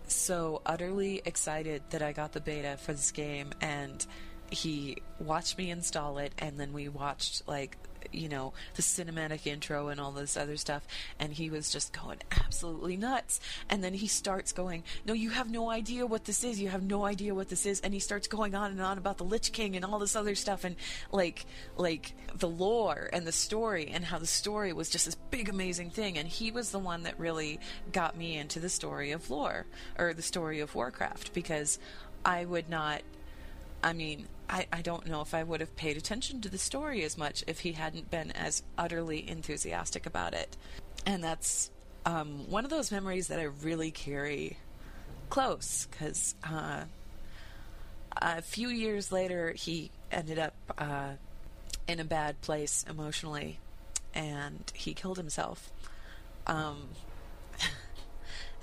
so utterly excited that I got the beta for this game, and he watched me install it, and then we watched like you know the cinematic intro and all this other stuff, and he was just going absolutely nuts. And then he starts going, "No, you have no idea what this is. You have no idea what this is." And he starts going on and on about the Lich King and all this other stuff, and like like the lore and the story, and how the story was just this big amazing thing. And he was the one that really got me into the story of lore or the story of Warcraft because I would not I mean, I, I don't know if I would have paid attention to the story as much if he hadn't been as utterly enthusiastic about it. And that's um, one of those memories that I really carry close because uh, a few years later, he ended up uh, in a bad place emotionally and he killed himself. Um,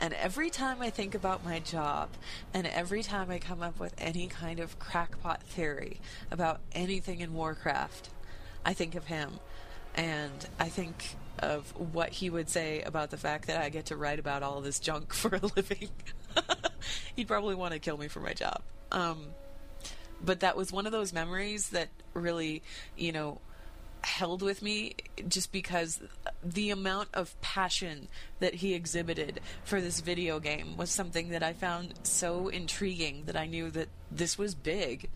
and every time I think about my job, and every time I come up with any kind of crackpot theory about anything in Warcraft, I think of him. And I think of what he would say about the fact that I get to write about all this junk for a living. He'd probably want to kill me for my job. Um, but that was one of those memories that really, you know, held with me just because the amount of passion that he exhibited for this video game was something that I found so intriguing that I knew that this was big.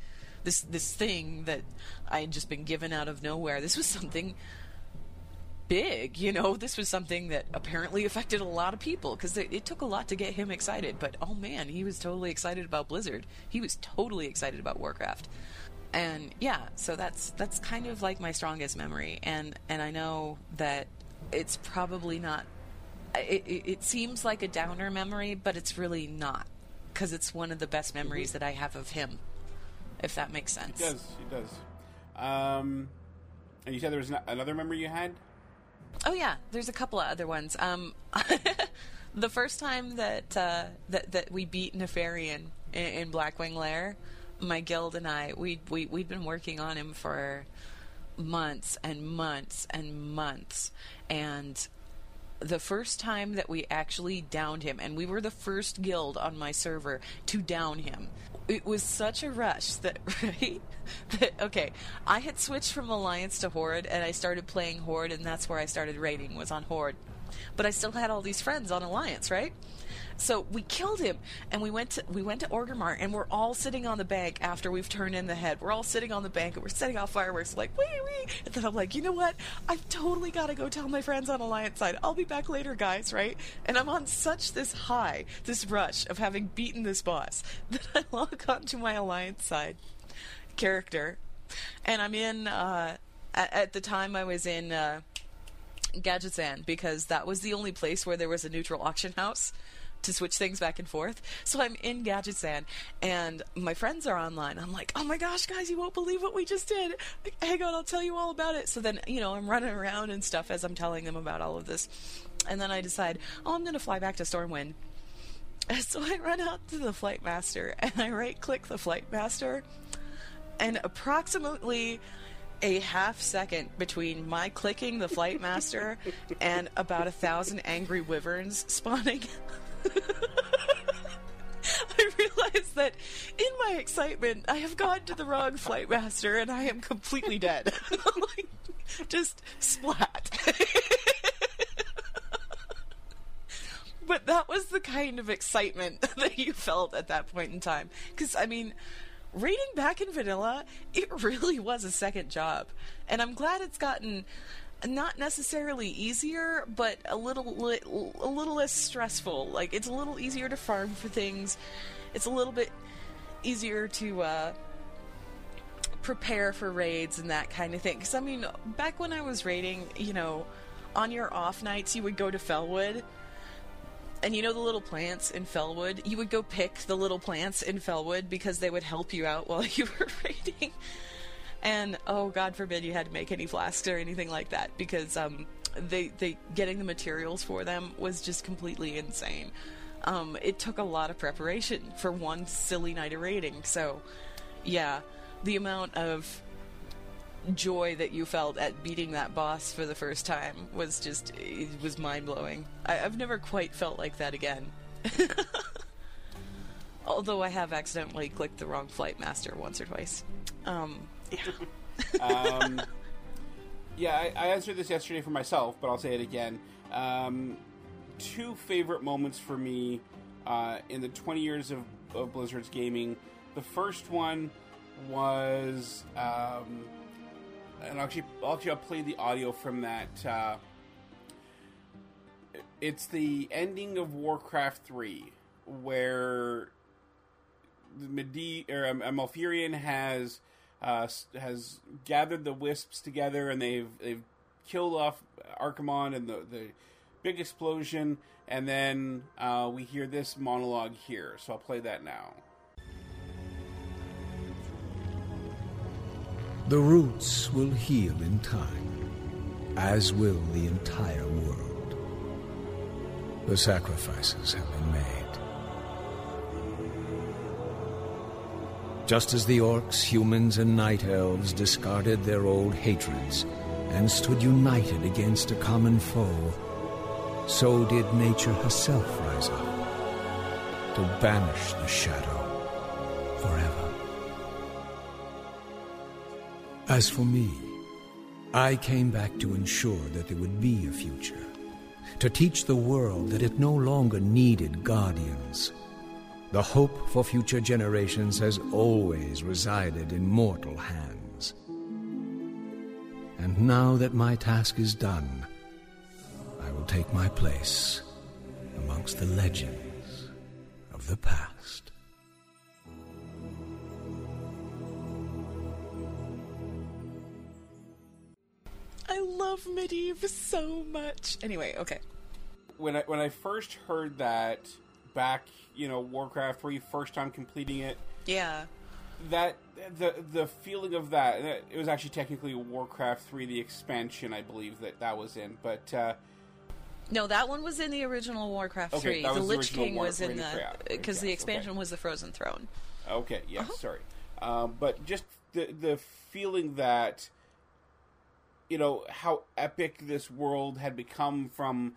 This this thing that I had just been given out of nowhere. This was something big, you know. This was something that apparently affected a lot of people because it, it took a lot to get him excited. But oh man, he was totally excited about Blizzard. He was totally excited about Warcraft and yeah so that's that's kind of like my strongest memory and and i know that it's probably not it, it, it seems like a downer memory but it's really not because it's one of the best memories that i have of him if that makes sense It does. It does. Um, and you said there was another memory you had. Oh yeah, there's a couple of other ones. Um, the first time that uh, that that we beat Nefarian in, in Blackwing Lair, my guild and I we we we'd been working on him for months and months and months, and the first time that we actually downed him, and we were the first guild on my server to down him. It was such a rush that, right? That, okay, I had switched from Alliance to Horde, and I started playing Horde, and that's where I started raiding, was on Horde. But I still had all these friends on Alliance, right? So we killed him, and we went to we went to Orgrimmar, and we're all sitting on the bank after we've turned in the head. We're all sitting on the bank, and we're setting off fireworks, like wee wee. And then I'm like, you know what? I've totally got to go tell my friends on Alliance side. I'll be back later, guys. Right? And I'm on such this high, this rush of having beaten this boss that I log on to my Alliance side character, and I'm in. Uh, at, at the time, I was in. Uh, Gadgetzan because that was the only place where there was a neutral auction house to switch things back and forth. So I'm in Gadgetzan and my friends are online. I'm like, oh my gosh, guys, you won't believe what we just did. Hang on, I'll tell you all about it. So then, you know, I'm running around and stuff as I'm telling them about all of this. And then I decide, oh, I'm going to fly back to Stormwind. So I run out to the Flight Master and I right click the Flight Master. And approximately a half second between my clicking the flight master and about a thousand angry wyverns spawning. I realize that in my excitement, I have gone to the wrong flight master and I am completely dead. like, just splat. but that was the kind of excitement that you felt at that point in time. Because, I mean, reading back in vanilla, it really was a second job. And I'm glad it's gotten not necessarily easier, but a little li- a little less stressful. Like it's a little easier to farm for things. It's a little bit easier to uh, prepare for raids and that kind of thing. Because I mean, back when I was raiding, you know, on your off nights, you would go to Felwood. And you know the little plants in Felwood? You would go pick the little plants in Felwood because they would help you out while you were raiding. And oh, God forbid you had to make any flasks or anything like that because um, they they getting the materials for them was just completely insane. Um, it took a lot of preparation for one silly night of raiding. So, yeah, the amount of joy that you felt at beating that boss for the first time was just it was mind blowing. I've never quite felt like that again. Although I have accidentally clicked the wrong flight master once or twice. Um, yeah. Um, yeah, I, I answered this yesterday for myself, but I'll say it again. Um, two favorite moments for me uh, in the 20 years of, of Blizzard's gaming. The first one was, um, and actually, actually, I'll play the audio from that. Uh, it's the ending of Warcraft 3, where Medi- or um, Malfurion has uh, has gathered the wisps together and they've they've killed off Archimonde and the the big explosion, and then uh, we hear this monologue here. So I'll play that now. The roots will heal in time, as will the entire world. The sacrifices have been made. Just as the orcs, humans, and night elves discarded their old hatreds and stood united against a common foe, so did nature herself rise up to banish the shadow forever. As for me, I came back to ensure that there would be a future, to teach the world that it no longer needed guardians. The hope for future generations has always resided in mortal hands. And now that my task is done, I will take my place amongst the legends of the past. I love Medivh so much. Anyway, okay. When I when I first heard that back, you know, Warcraft three, first time completing it, Yeah. that the the feeling of that it was actually technically Warcraft three, the expansion, I believe that that was in, but. uh No, that one was in the original Warcraft Okay, 3. that the Lich King War- was in the. Because the expansion okay. was the Frozen Throne. Okay, yeah, Uh-huh. sorry. Um, but just the the feeling that you know how epic this world had become from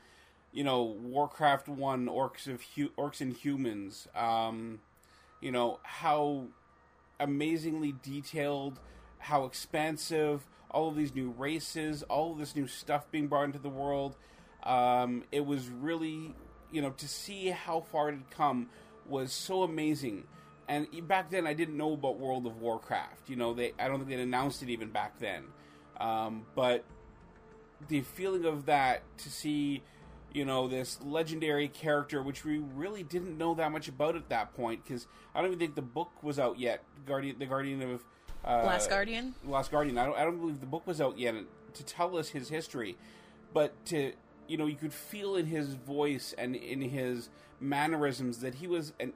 you know Warcraft One, orcs of hu- orcs and humans. Um, you know how amazingly detailed, how expansive, all of these new races, all of this new stuff being brought into the world. Um, it was really, you know, to see how far it had come was so amazing. And back then, I didn't know about World of Warcraft. You know, they I don't think they announced it even back then. Um, but the feeling of that to see, you know, this legendary character, which we really didn't know that much about at that point, because I don't even think the book was out yet. Guardian, the Guardian of uh, Last Guardian? Last Guardian. I don't, I don't believe the book was out yet to tell us his history, but to you know, you could feel in his voice and in his mannerisms that he was an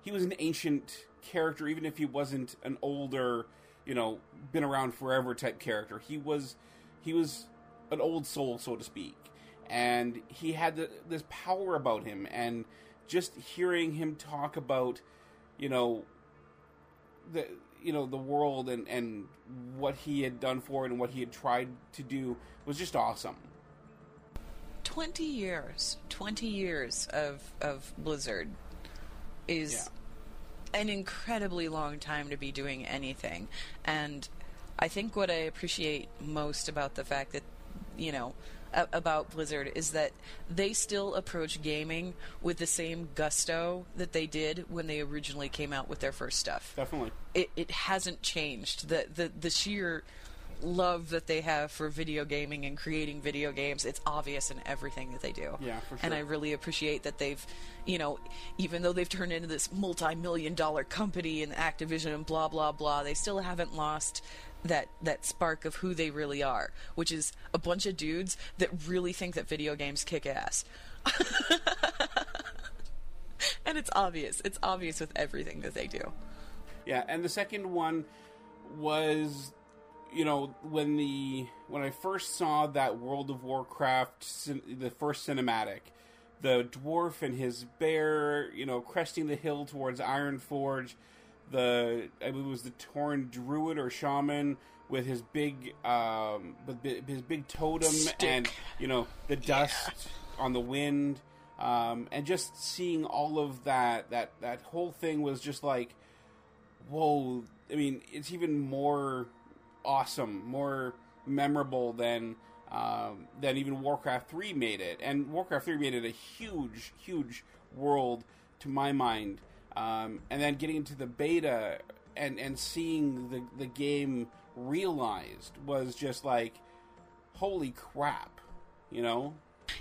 he was an ancient character, even if he wasn't an older, you know, been around forever type character. He was he was an old soul, so to speak, and he had the, this power about him. And just hearing him talk about, you know, the you know the world and and what he had done for it and what he had tried to do was just awesome. 20 years 20 years of of blizzard is an incredibly long time to be doing anything and i think what i appreciate most about the fact that you know a- about blizzard is that they still approach gaming with the same gusto that they did when they originally came out with their first stuff Definitely. it, it hasn't changed. The, the the sheer love that they have for video gaming and creating video games, it's obvious in everything that they do. Yeah, for sure. And. I really appreciate that they've, you know, even though they've turned into this multi-million dollar company and Activision and blah blah blah, they still haven't lost that that spark of who they really are, which is a bunch of dudes that really think that video games kick ass. and it's obvious. It's obvious with everything that they do. Yeah, and the second one was, you know, when the when I first saw that World of Warcraft, the first cinematic, the dwarf and his bear, you know, cresting the hill towards Ironforge, the I believe it was the Tauren Druid or Shaman with his big, um, with his big totem Stick. and you know the dust on the wind. Um, and just seeing all of that, that that whole thing was just like, whoa i mean it's even more awesome more memorable than um, than even warcraft 3 made it and warcraft 3 made it a huge huge world to my mind um, and then getting into the beta and and seeing the the game realized was just like holy crap you know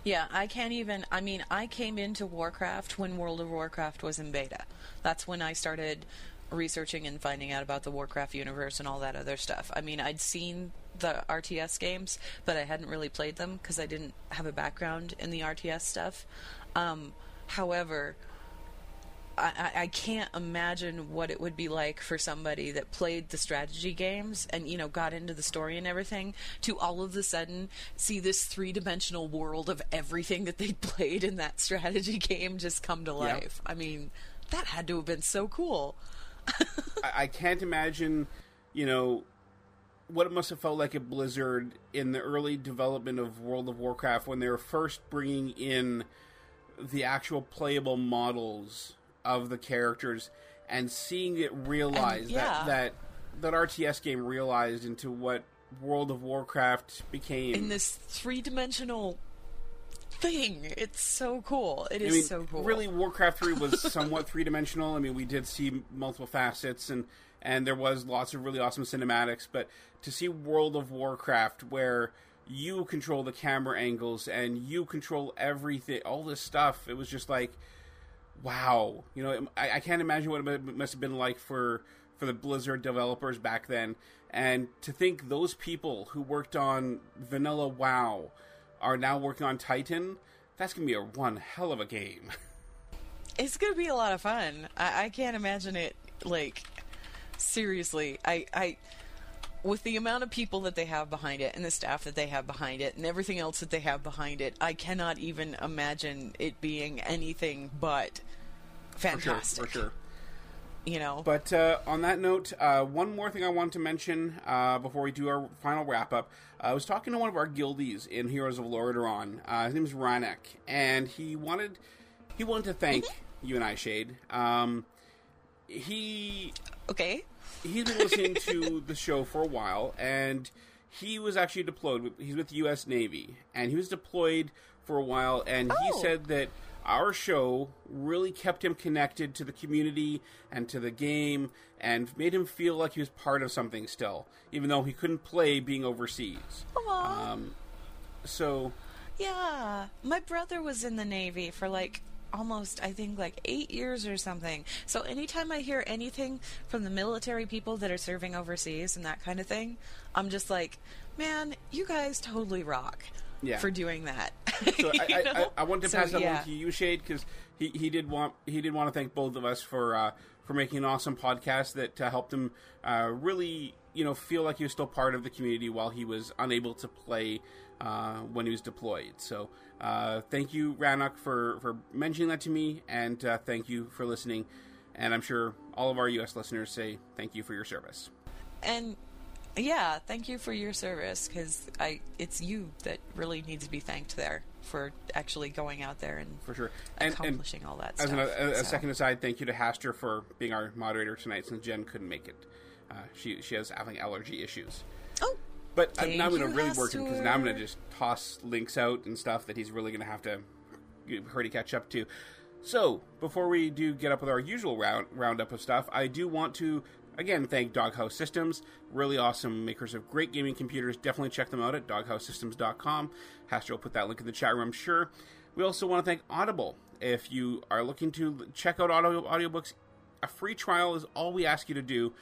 Yeah, I can't even. I mean, I came into Warcraft when World of Warcraft was in beta. That's when I started researching and finding out about the Warcraft universe and all that other stuff. I mean, I'd seen the RTS games, but I hadn't really played them because I didn't have a background in the RTS stuff. Um, however, I, I- can't imagine what it would be like for somebody that played the strategy games and you know got into the story and everything to all of a sudden see this three dimensional world of everything that they played in that strategy game just come to life. I mean, that had to have been so cool. I, I can't imagine, you know, what it must have felt like at Blizzard in the early development of World of Warcraft when they were first bringing in the actual playable models of the characters and seeing it realized And, yeah. that that that RTS game realized into what World of Warcraft became. In this three dimensional thing, it's so cool. It I is mean, so cool. Really, Warcraft three was somewhat three dimensional. I mean, we did see multiple facets, and and there was lots of really awesome cinematics. But to see World of Warcraft, where you control the camera angles and you control everything, all this stuff, it was just like, wow. You know, I, I can't imagine what it must have been like for for the Blizzard developers back then. And to think those people who worked on Vanilla WoW are now working on Titan, that's gonna be a one hell of a game. It's gonna be a lot of fun. I, I can't imagine it like seriously. I, I with the amount of people that they have behind it and the staff that they have behind it and everything else that they have behind it, I cannot even imagine it being anything but fantastic. For sure, for sure. You know. But uh, on that note, uh, one more thing I wanted to mention uh, before we do our final wrap up. I was talking to one of our guildies in Heroes of Lordaeron. Uh, his name is Ranek, and he wanted he wanted to thank you and I, Shade. Um, he okay. He's been listening to the show for a while, and he was actually deployed. He's with the U.S. Navy, and he was deployed for a while. And he Oh. said that our show really kept him connected to the community and to the game, and made him feel like he was part of something still, even though he couldn't play being overseas. Aw. Um, so Yeah, my brother was in the Navy for like almost, I think, like eight years or something. So anytime I hear anything from the military people that are serving overseas and that kind of thing, I'm just like, man, you guys totally rock Yeah. for doing that. So I, I, I. I wanted to So, pass that yeah. along to you, Shade, because he, he did want he did want to thank both of us for uh, for making an awesome podcast that uh, helped him uh, really you know feel like he was still part of the community while he was unable to play uh, when he was deployed. So uh, thank you, Ranok, for for mentioning that to me, and uh, thank you for listening. And I'm sure all of our U.S. listeners say thank you for your service. And yeah, thank you for your service because I it's you that really needs to be thanked there for actually going out there and for sure and, accomplishing all that As stuff. an, a, a second aside, thank you to Haster for being our moderator tonight since Jen couldn't make it. Uh, she she has think allergy issues. Oh, but I'm not going to really work him because now I'm going to just toss links out and stuff that he's really going to have to hurry to catch up to. So before we do get up with our usual round roundup of stuff, I do want to again thank Doghouse Systems, really awesome makers of great gaming computers. Definitely check them out at doghousesystems.com. Haster will put that link in the chat room, I'm sure. We also want to thank Audible. If you are looking to check out audio audiobooks, a free trial is all we ask you to do.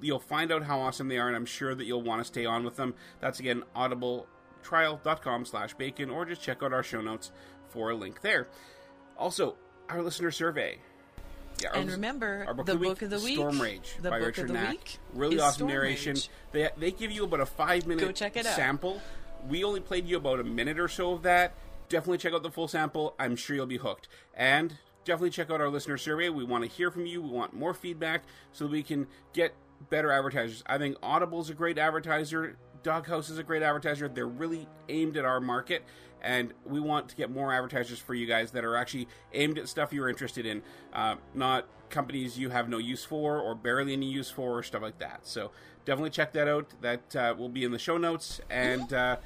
You'll find out how awesome they are, and I'm sure that you'll want to stay on with them. That's again audibletrial.com slash bacon, or just check out our show notes for a link there. Also, our listener survey. Yeah, And remember, the book week, of the week, Stormrage the by book Richard of the Knaak. week Really awesome Storm narration. Rage. They they give you about a five minute it out. sample. We only played you about a minute or so of that. Definitely check out the full sample. I'm sure you'll be hooked. And definitely check out our listener survey. We want to hear from you. We want more feedback so that we can get better advertisers. I think Audible's a great advertiser. Doghouse is a great advertiser. They're really aimed at our market, and we want to get more advertisers for you guys that are actually aimed at stuff you're interested in, uh, not companies you have no use for or barely any use for or stuff like that. So definitely check that out. That uh, will be in the show notes. And uh,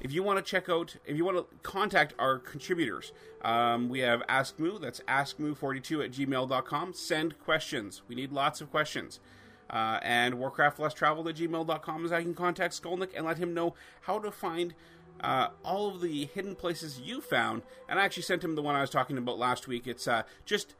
if you want to check out, if you want to contact our contributors, um, we have Ask Moo. That's askmoo42 at gmail.com. Send questions. We need lots of questions. Uh, and Warcraft Less Traveled at gmail.com is I can contact Skolnick and let him know how to find uh, all of the hidden places you found. And I actually sent him the one I was talking about last week. It's uh, just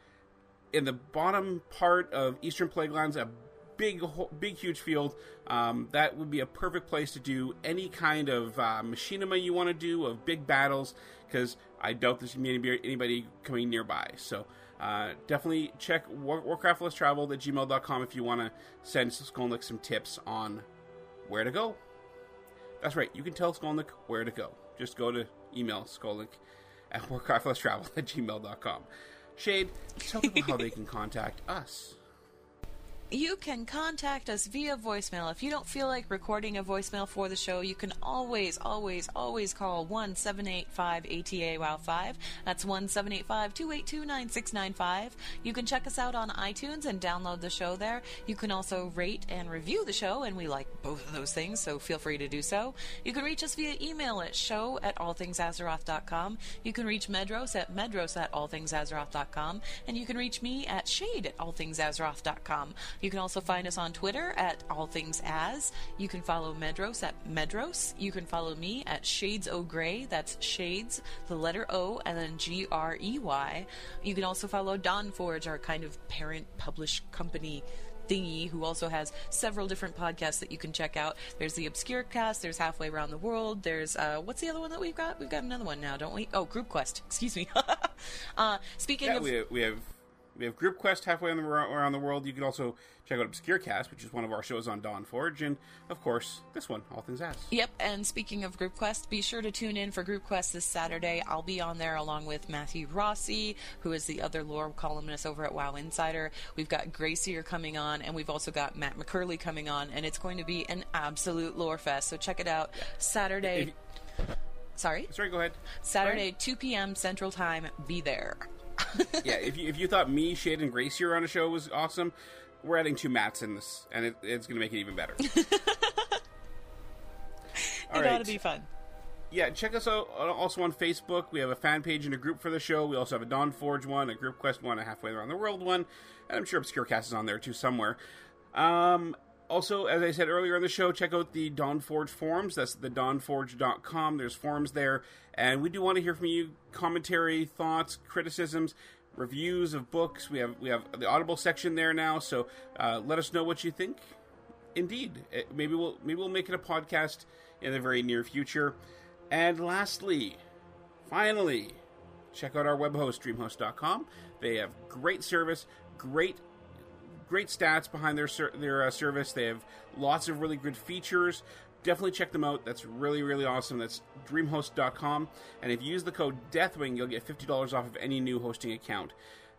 in the bottom part of Eastern Plaguelands, a big, big, huge field. Um, that would be a perfect place to do any kind of uh, machinima you want to do of big battles, because I doubt there's going to be anybody coming nearby. So Uh, definitely check War- warcraftlesstraveled at gmail.com if you want to send Skolnick some tips on where to go. That's right, you can tell Skolnick where to go. Just go to email Skolnick at warcraftlesstraveled at gmail.com. Shade, tell people how they can contact us. You can contact us via voicemail. If you don't feel like recording a voicemail for the show, you can always, always, always call 1 785 ATA WOW 5. That's 1 785 282 9695. You can check us out on iTunes and download the show there. You can also rate and review the show, and we like both of those things, so feel free to do so. You can reach us via email at show at allthingsazeroth.com. You can reach Medros at medros at allthingsazeroth.com. And you can reach me at shade at allthingsazeroth.com. You can also find us on Twitter at All Things As. You can follow Medros at Medros. You can follow me at Shades O Gray. That's Shades, the letter O, and then G R E Y. You can also follow Dawn Forge, our kind of parent published company thingy who also has several different podcasts that you can check out. There's the Obscure Cast, there's Halfway Around the World, there's uh, what's the other one that we've got? We've got another one now, don't we? Oh, Group Quest. Excuse me. uh, speaking Yeah, of we, we have we have Group Quest halfway the, around the world. You can also check out Obscure Cast, which is one of our shows on Dawn Forge, and of course this one, All Things Ass. Yep, and speaking of Group Quest, be sure to tune in for Group Quest this Saturday. I'll be on there along with Matthew Rossi, who is the other lore columnist over at WoW Insider. We've got Gracier coming on, and we've also got Matt McCurley coming on, and it's going to be an absolute lore fest. So check it out Saturday. Sorry? Sorry, go ahead. Saturday, 2 p.m. Central Time. Be there. yeah, if you, if you thought me, Shade, and Gracier on a show was awesome, we're adding two Matts in this, and it, it's going to make it even better. it ought to be fun. Yeah, check us out also on Facebook. We have a fan page and a group for the show. We also have a Dawn Forge one, a Group Quest one, a Halfway Around the World one, and I'm sure Obscure Cast is on there too somewhere. Um, also, as I said earlier in the show, check out the Dawn Forge forums. That's the dawnforge.com. There's forums there. And we do want to hear from you commentary, thoughts, criticisms, reviews of books. We have we have the Audible section there now, so uh, let us know what you think. Indeed, Eh, maybe we'll maybe we'll make it a podcast in the very near future. And lastly, finally, check out our web host, dreamhost.com. They have great service, great great stats behind their their uh, service. They have lots of really good features. Definitely check them out. That's really really awesome. That's dreamhost.com. And if you use the code Deathwing, you'll get fifty dollars off of any new hosting account.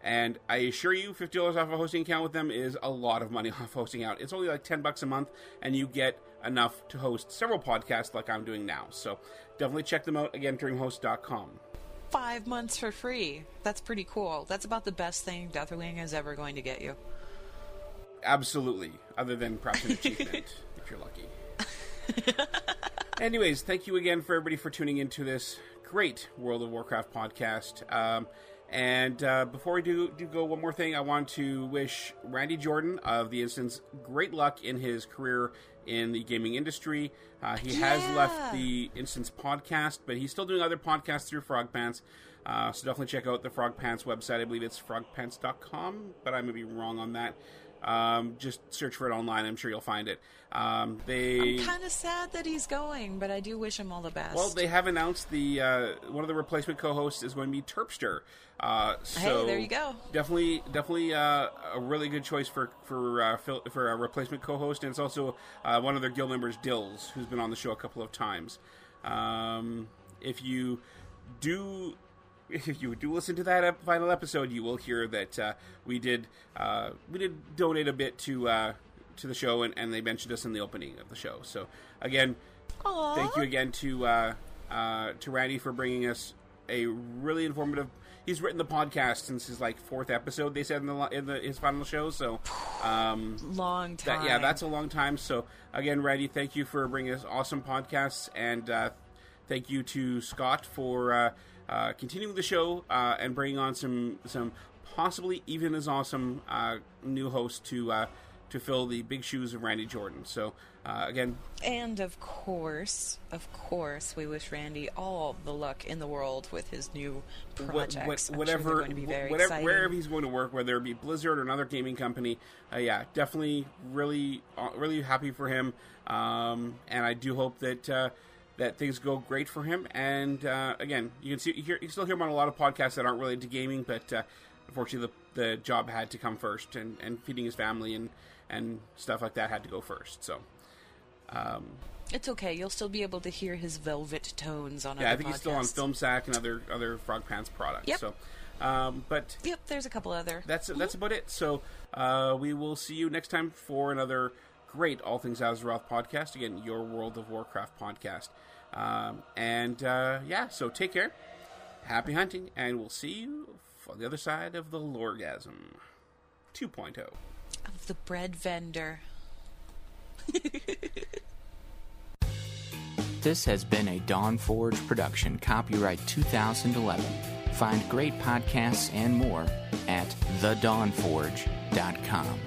And I assure you, fifty dollars off a hosting account with them is a lot of money off hosting out. It's only like ten bucks a month, and you get enough to host several podcasts like I'm doing now. So definitely check them out. Again, dreamhost.com. Five months for free. That's pretty cool. That's about the best thing Deathwing is ever going to get you. Absolutely. Other than perhaps an achievement, if you're lucky. Anyways, thank you again for everybody for tuning into this great World of Warcraft podcast. Um, and uh, before we do, do go, one more thing, I want to wish Randy Jordan of the Instance great luck in his career in the gaming industry. Uh, he has left the Instance podcast, but he's still doing other podcasts through Frog Pants. Uh, so definitely check out the Frog Pants website. I believe it's frogpants.com, but I may be wrong on that. Um, just search for it online. I'm sure you'll find it. Um, they I'm kind of sad that he's going, but I do wish him all the best. well, they have announced the uh, one of the replacement co-hosts is going to be Terpster. Uh, so Hey, there you go. Definitely, definitely uh, a really good choice for for uh, for a replacement co-host, and it's also uh, one of their guild members, Dills, who's been on the show a couple of times. Um, if you do. If you do listen to that final episode, you will hear that uh, we did uh, we did donate a bit to uh, to the show, and, and they mentioned us in the opening of the show. So again, Aw. thank you again to uh, uh, to Randy for bringing us a really informative. He's written the podcast since his like fourth episode. They said in the in the, his final show. So, um, long time. that, yeah, that's a long time. So again, Randy, thank you for bringing us awesome podcasts, and uh, thank you to Scott for uh, continuing the show uh, and bringing on some some possibly even as awesome uh, new hosts to uh, to fill the big shoes of Randy Jordan. So uh, again, And of course, of course, we wish Randy all the luck in the world with his new projects. what- sure whatever, going to be very whatever exciting. wherever he's going to work, whether it be Blizzard or another gaming company, uh, yeah, definitely, really, really happy for him. Um, and I do hope that uh, that things go great for him. And uh, again, you can see, you, hear, you still hear him on a lot of podcasts that aren't related to gaming, but uh, unfortunately, the, the job had to come first, and, and feeding his family and, and stuff like that had to go first. So, um, It's okay. You'll still be able to hear his velvet tones on yeah, I think he's still on podcasts. Film Sack and other other Frog Pants products. Yep. So, um, but Yep, there's a couple other. that's that's about it. So uh, we will see you next time for another great All Things Azeroth podcast. Again, your World of Warcraft podcast. Um, and uh, yeah, so take care, happy hunting, and we'll see you on the other side of the Lorgasm 2.0. Of the bread vendor. This has been a Dawn Forge production, copyright 2011. Find great podcasts and more at thedawnforge.com.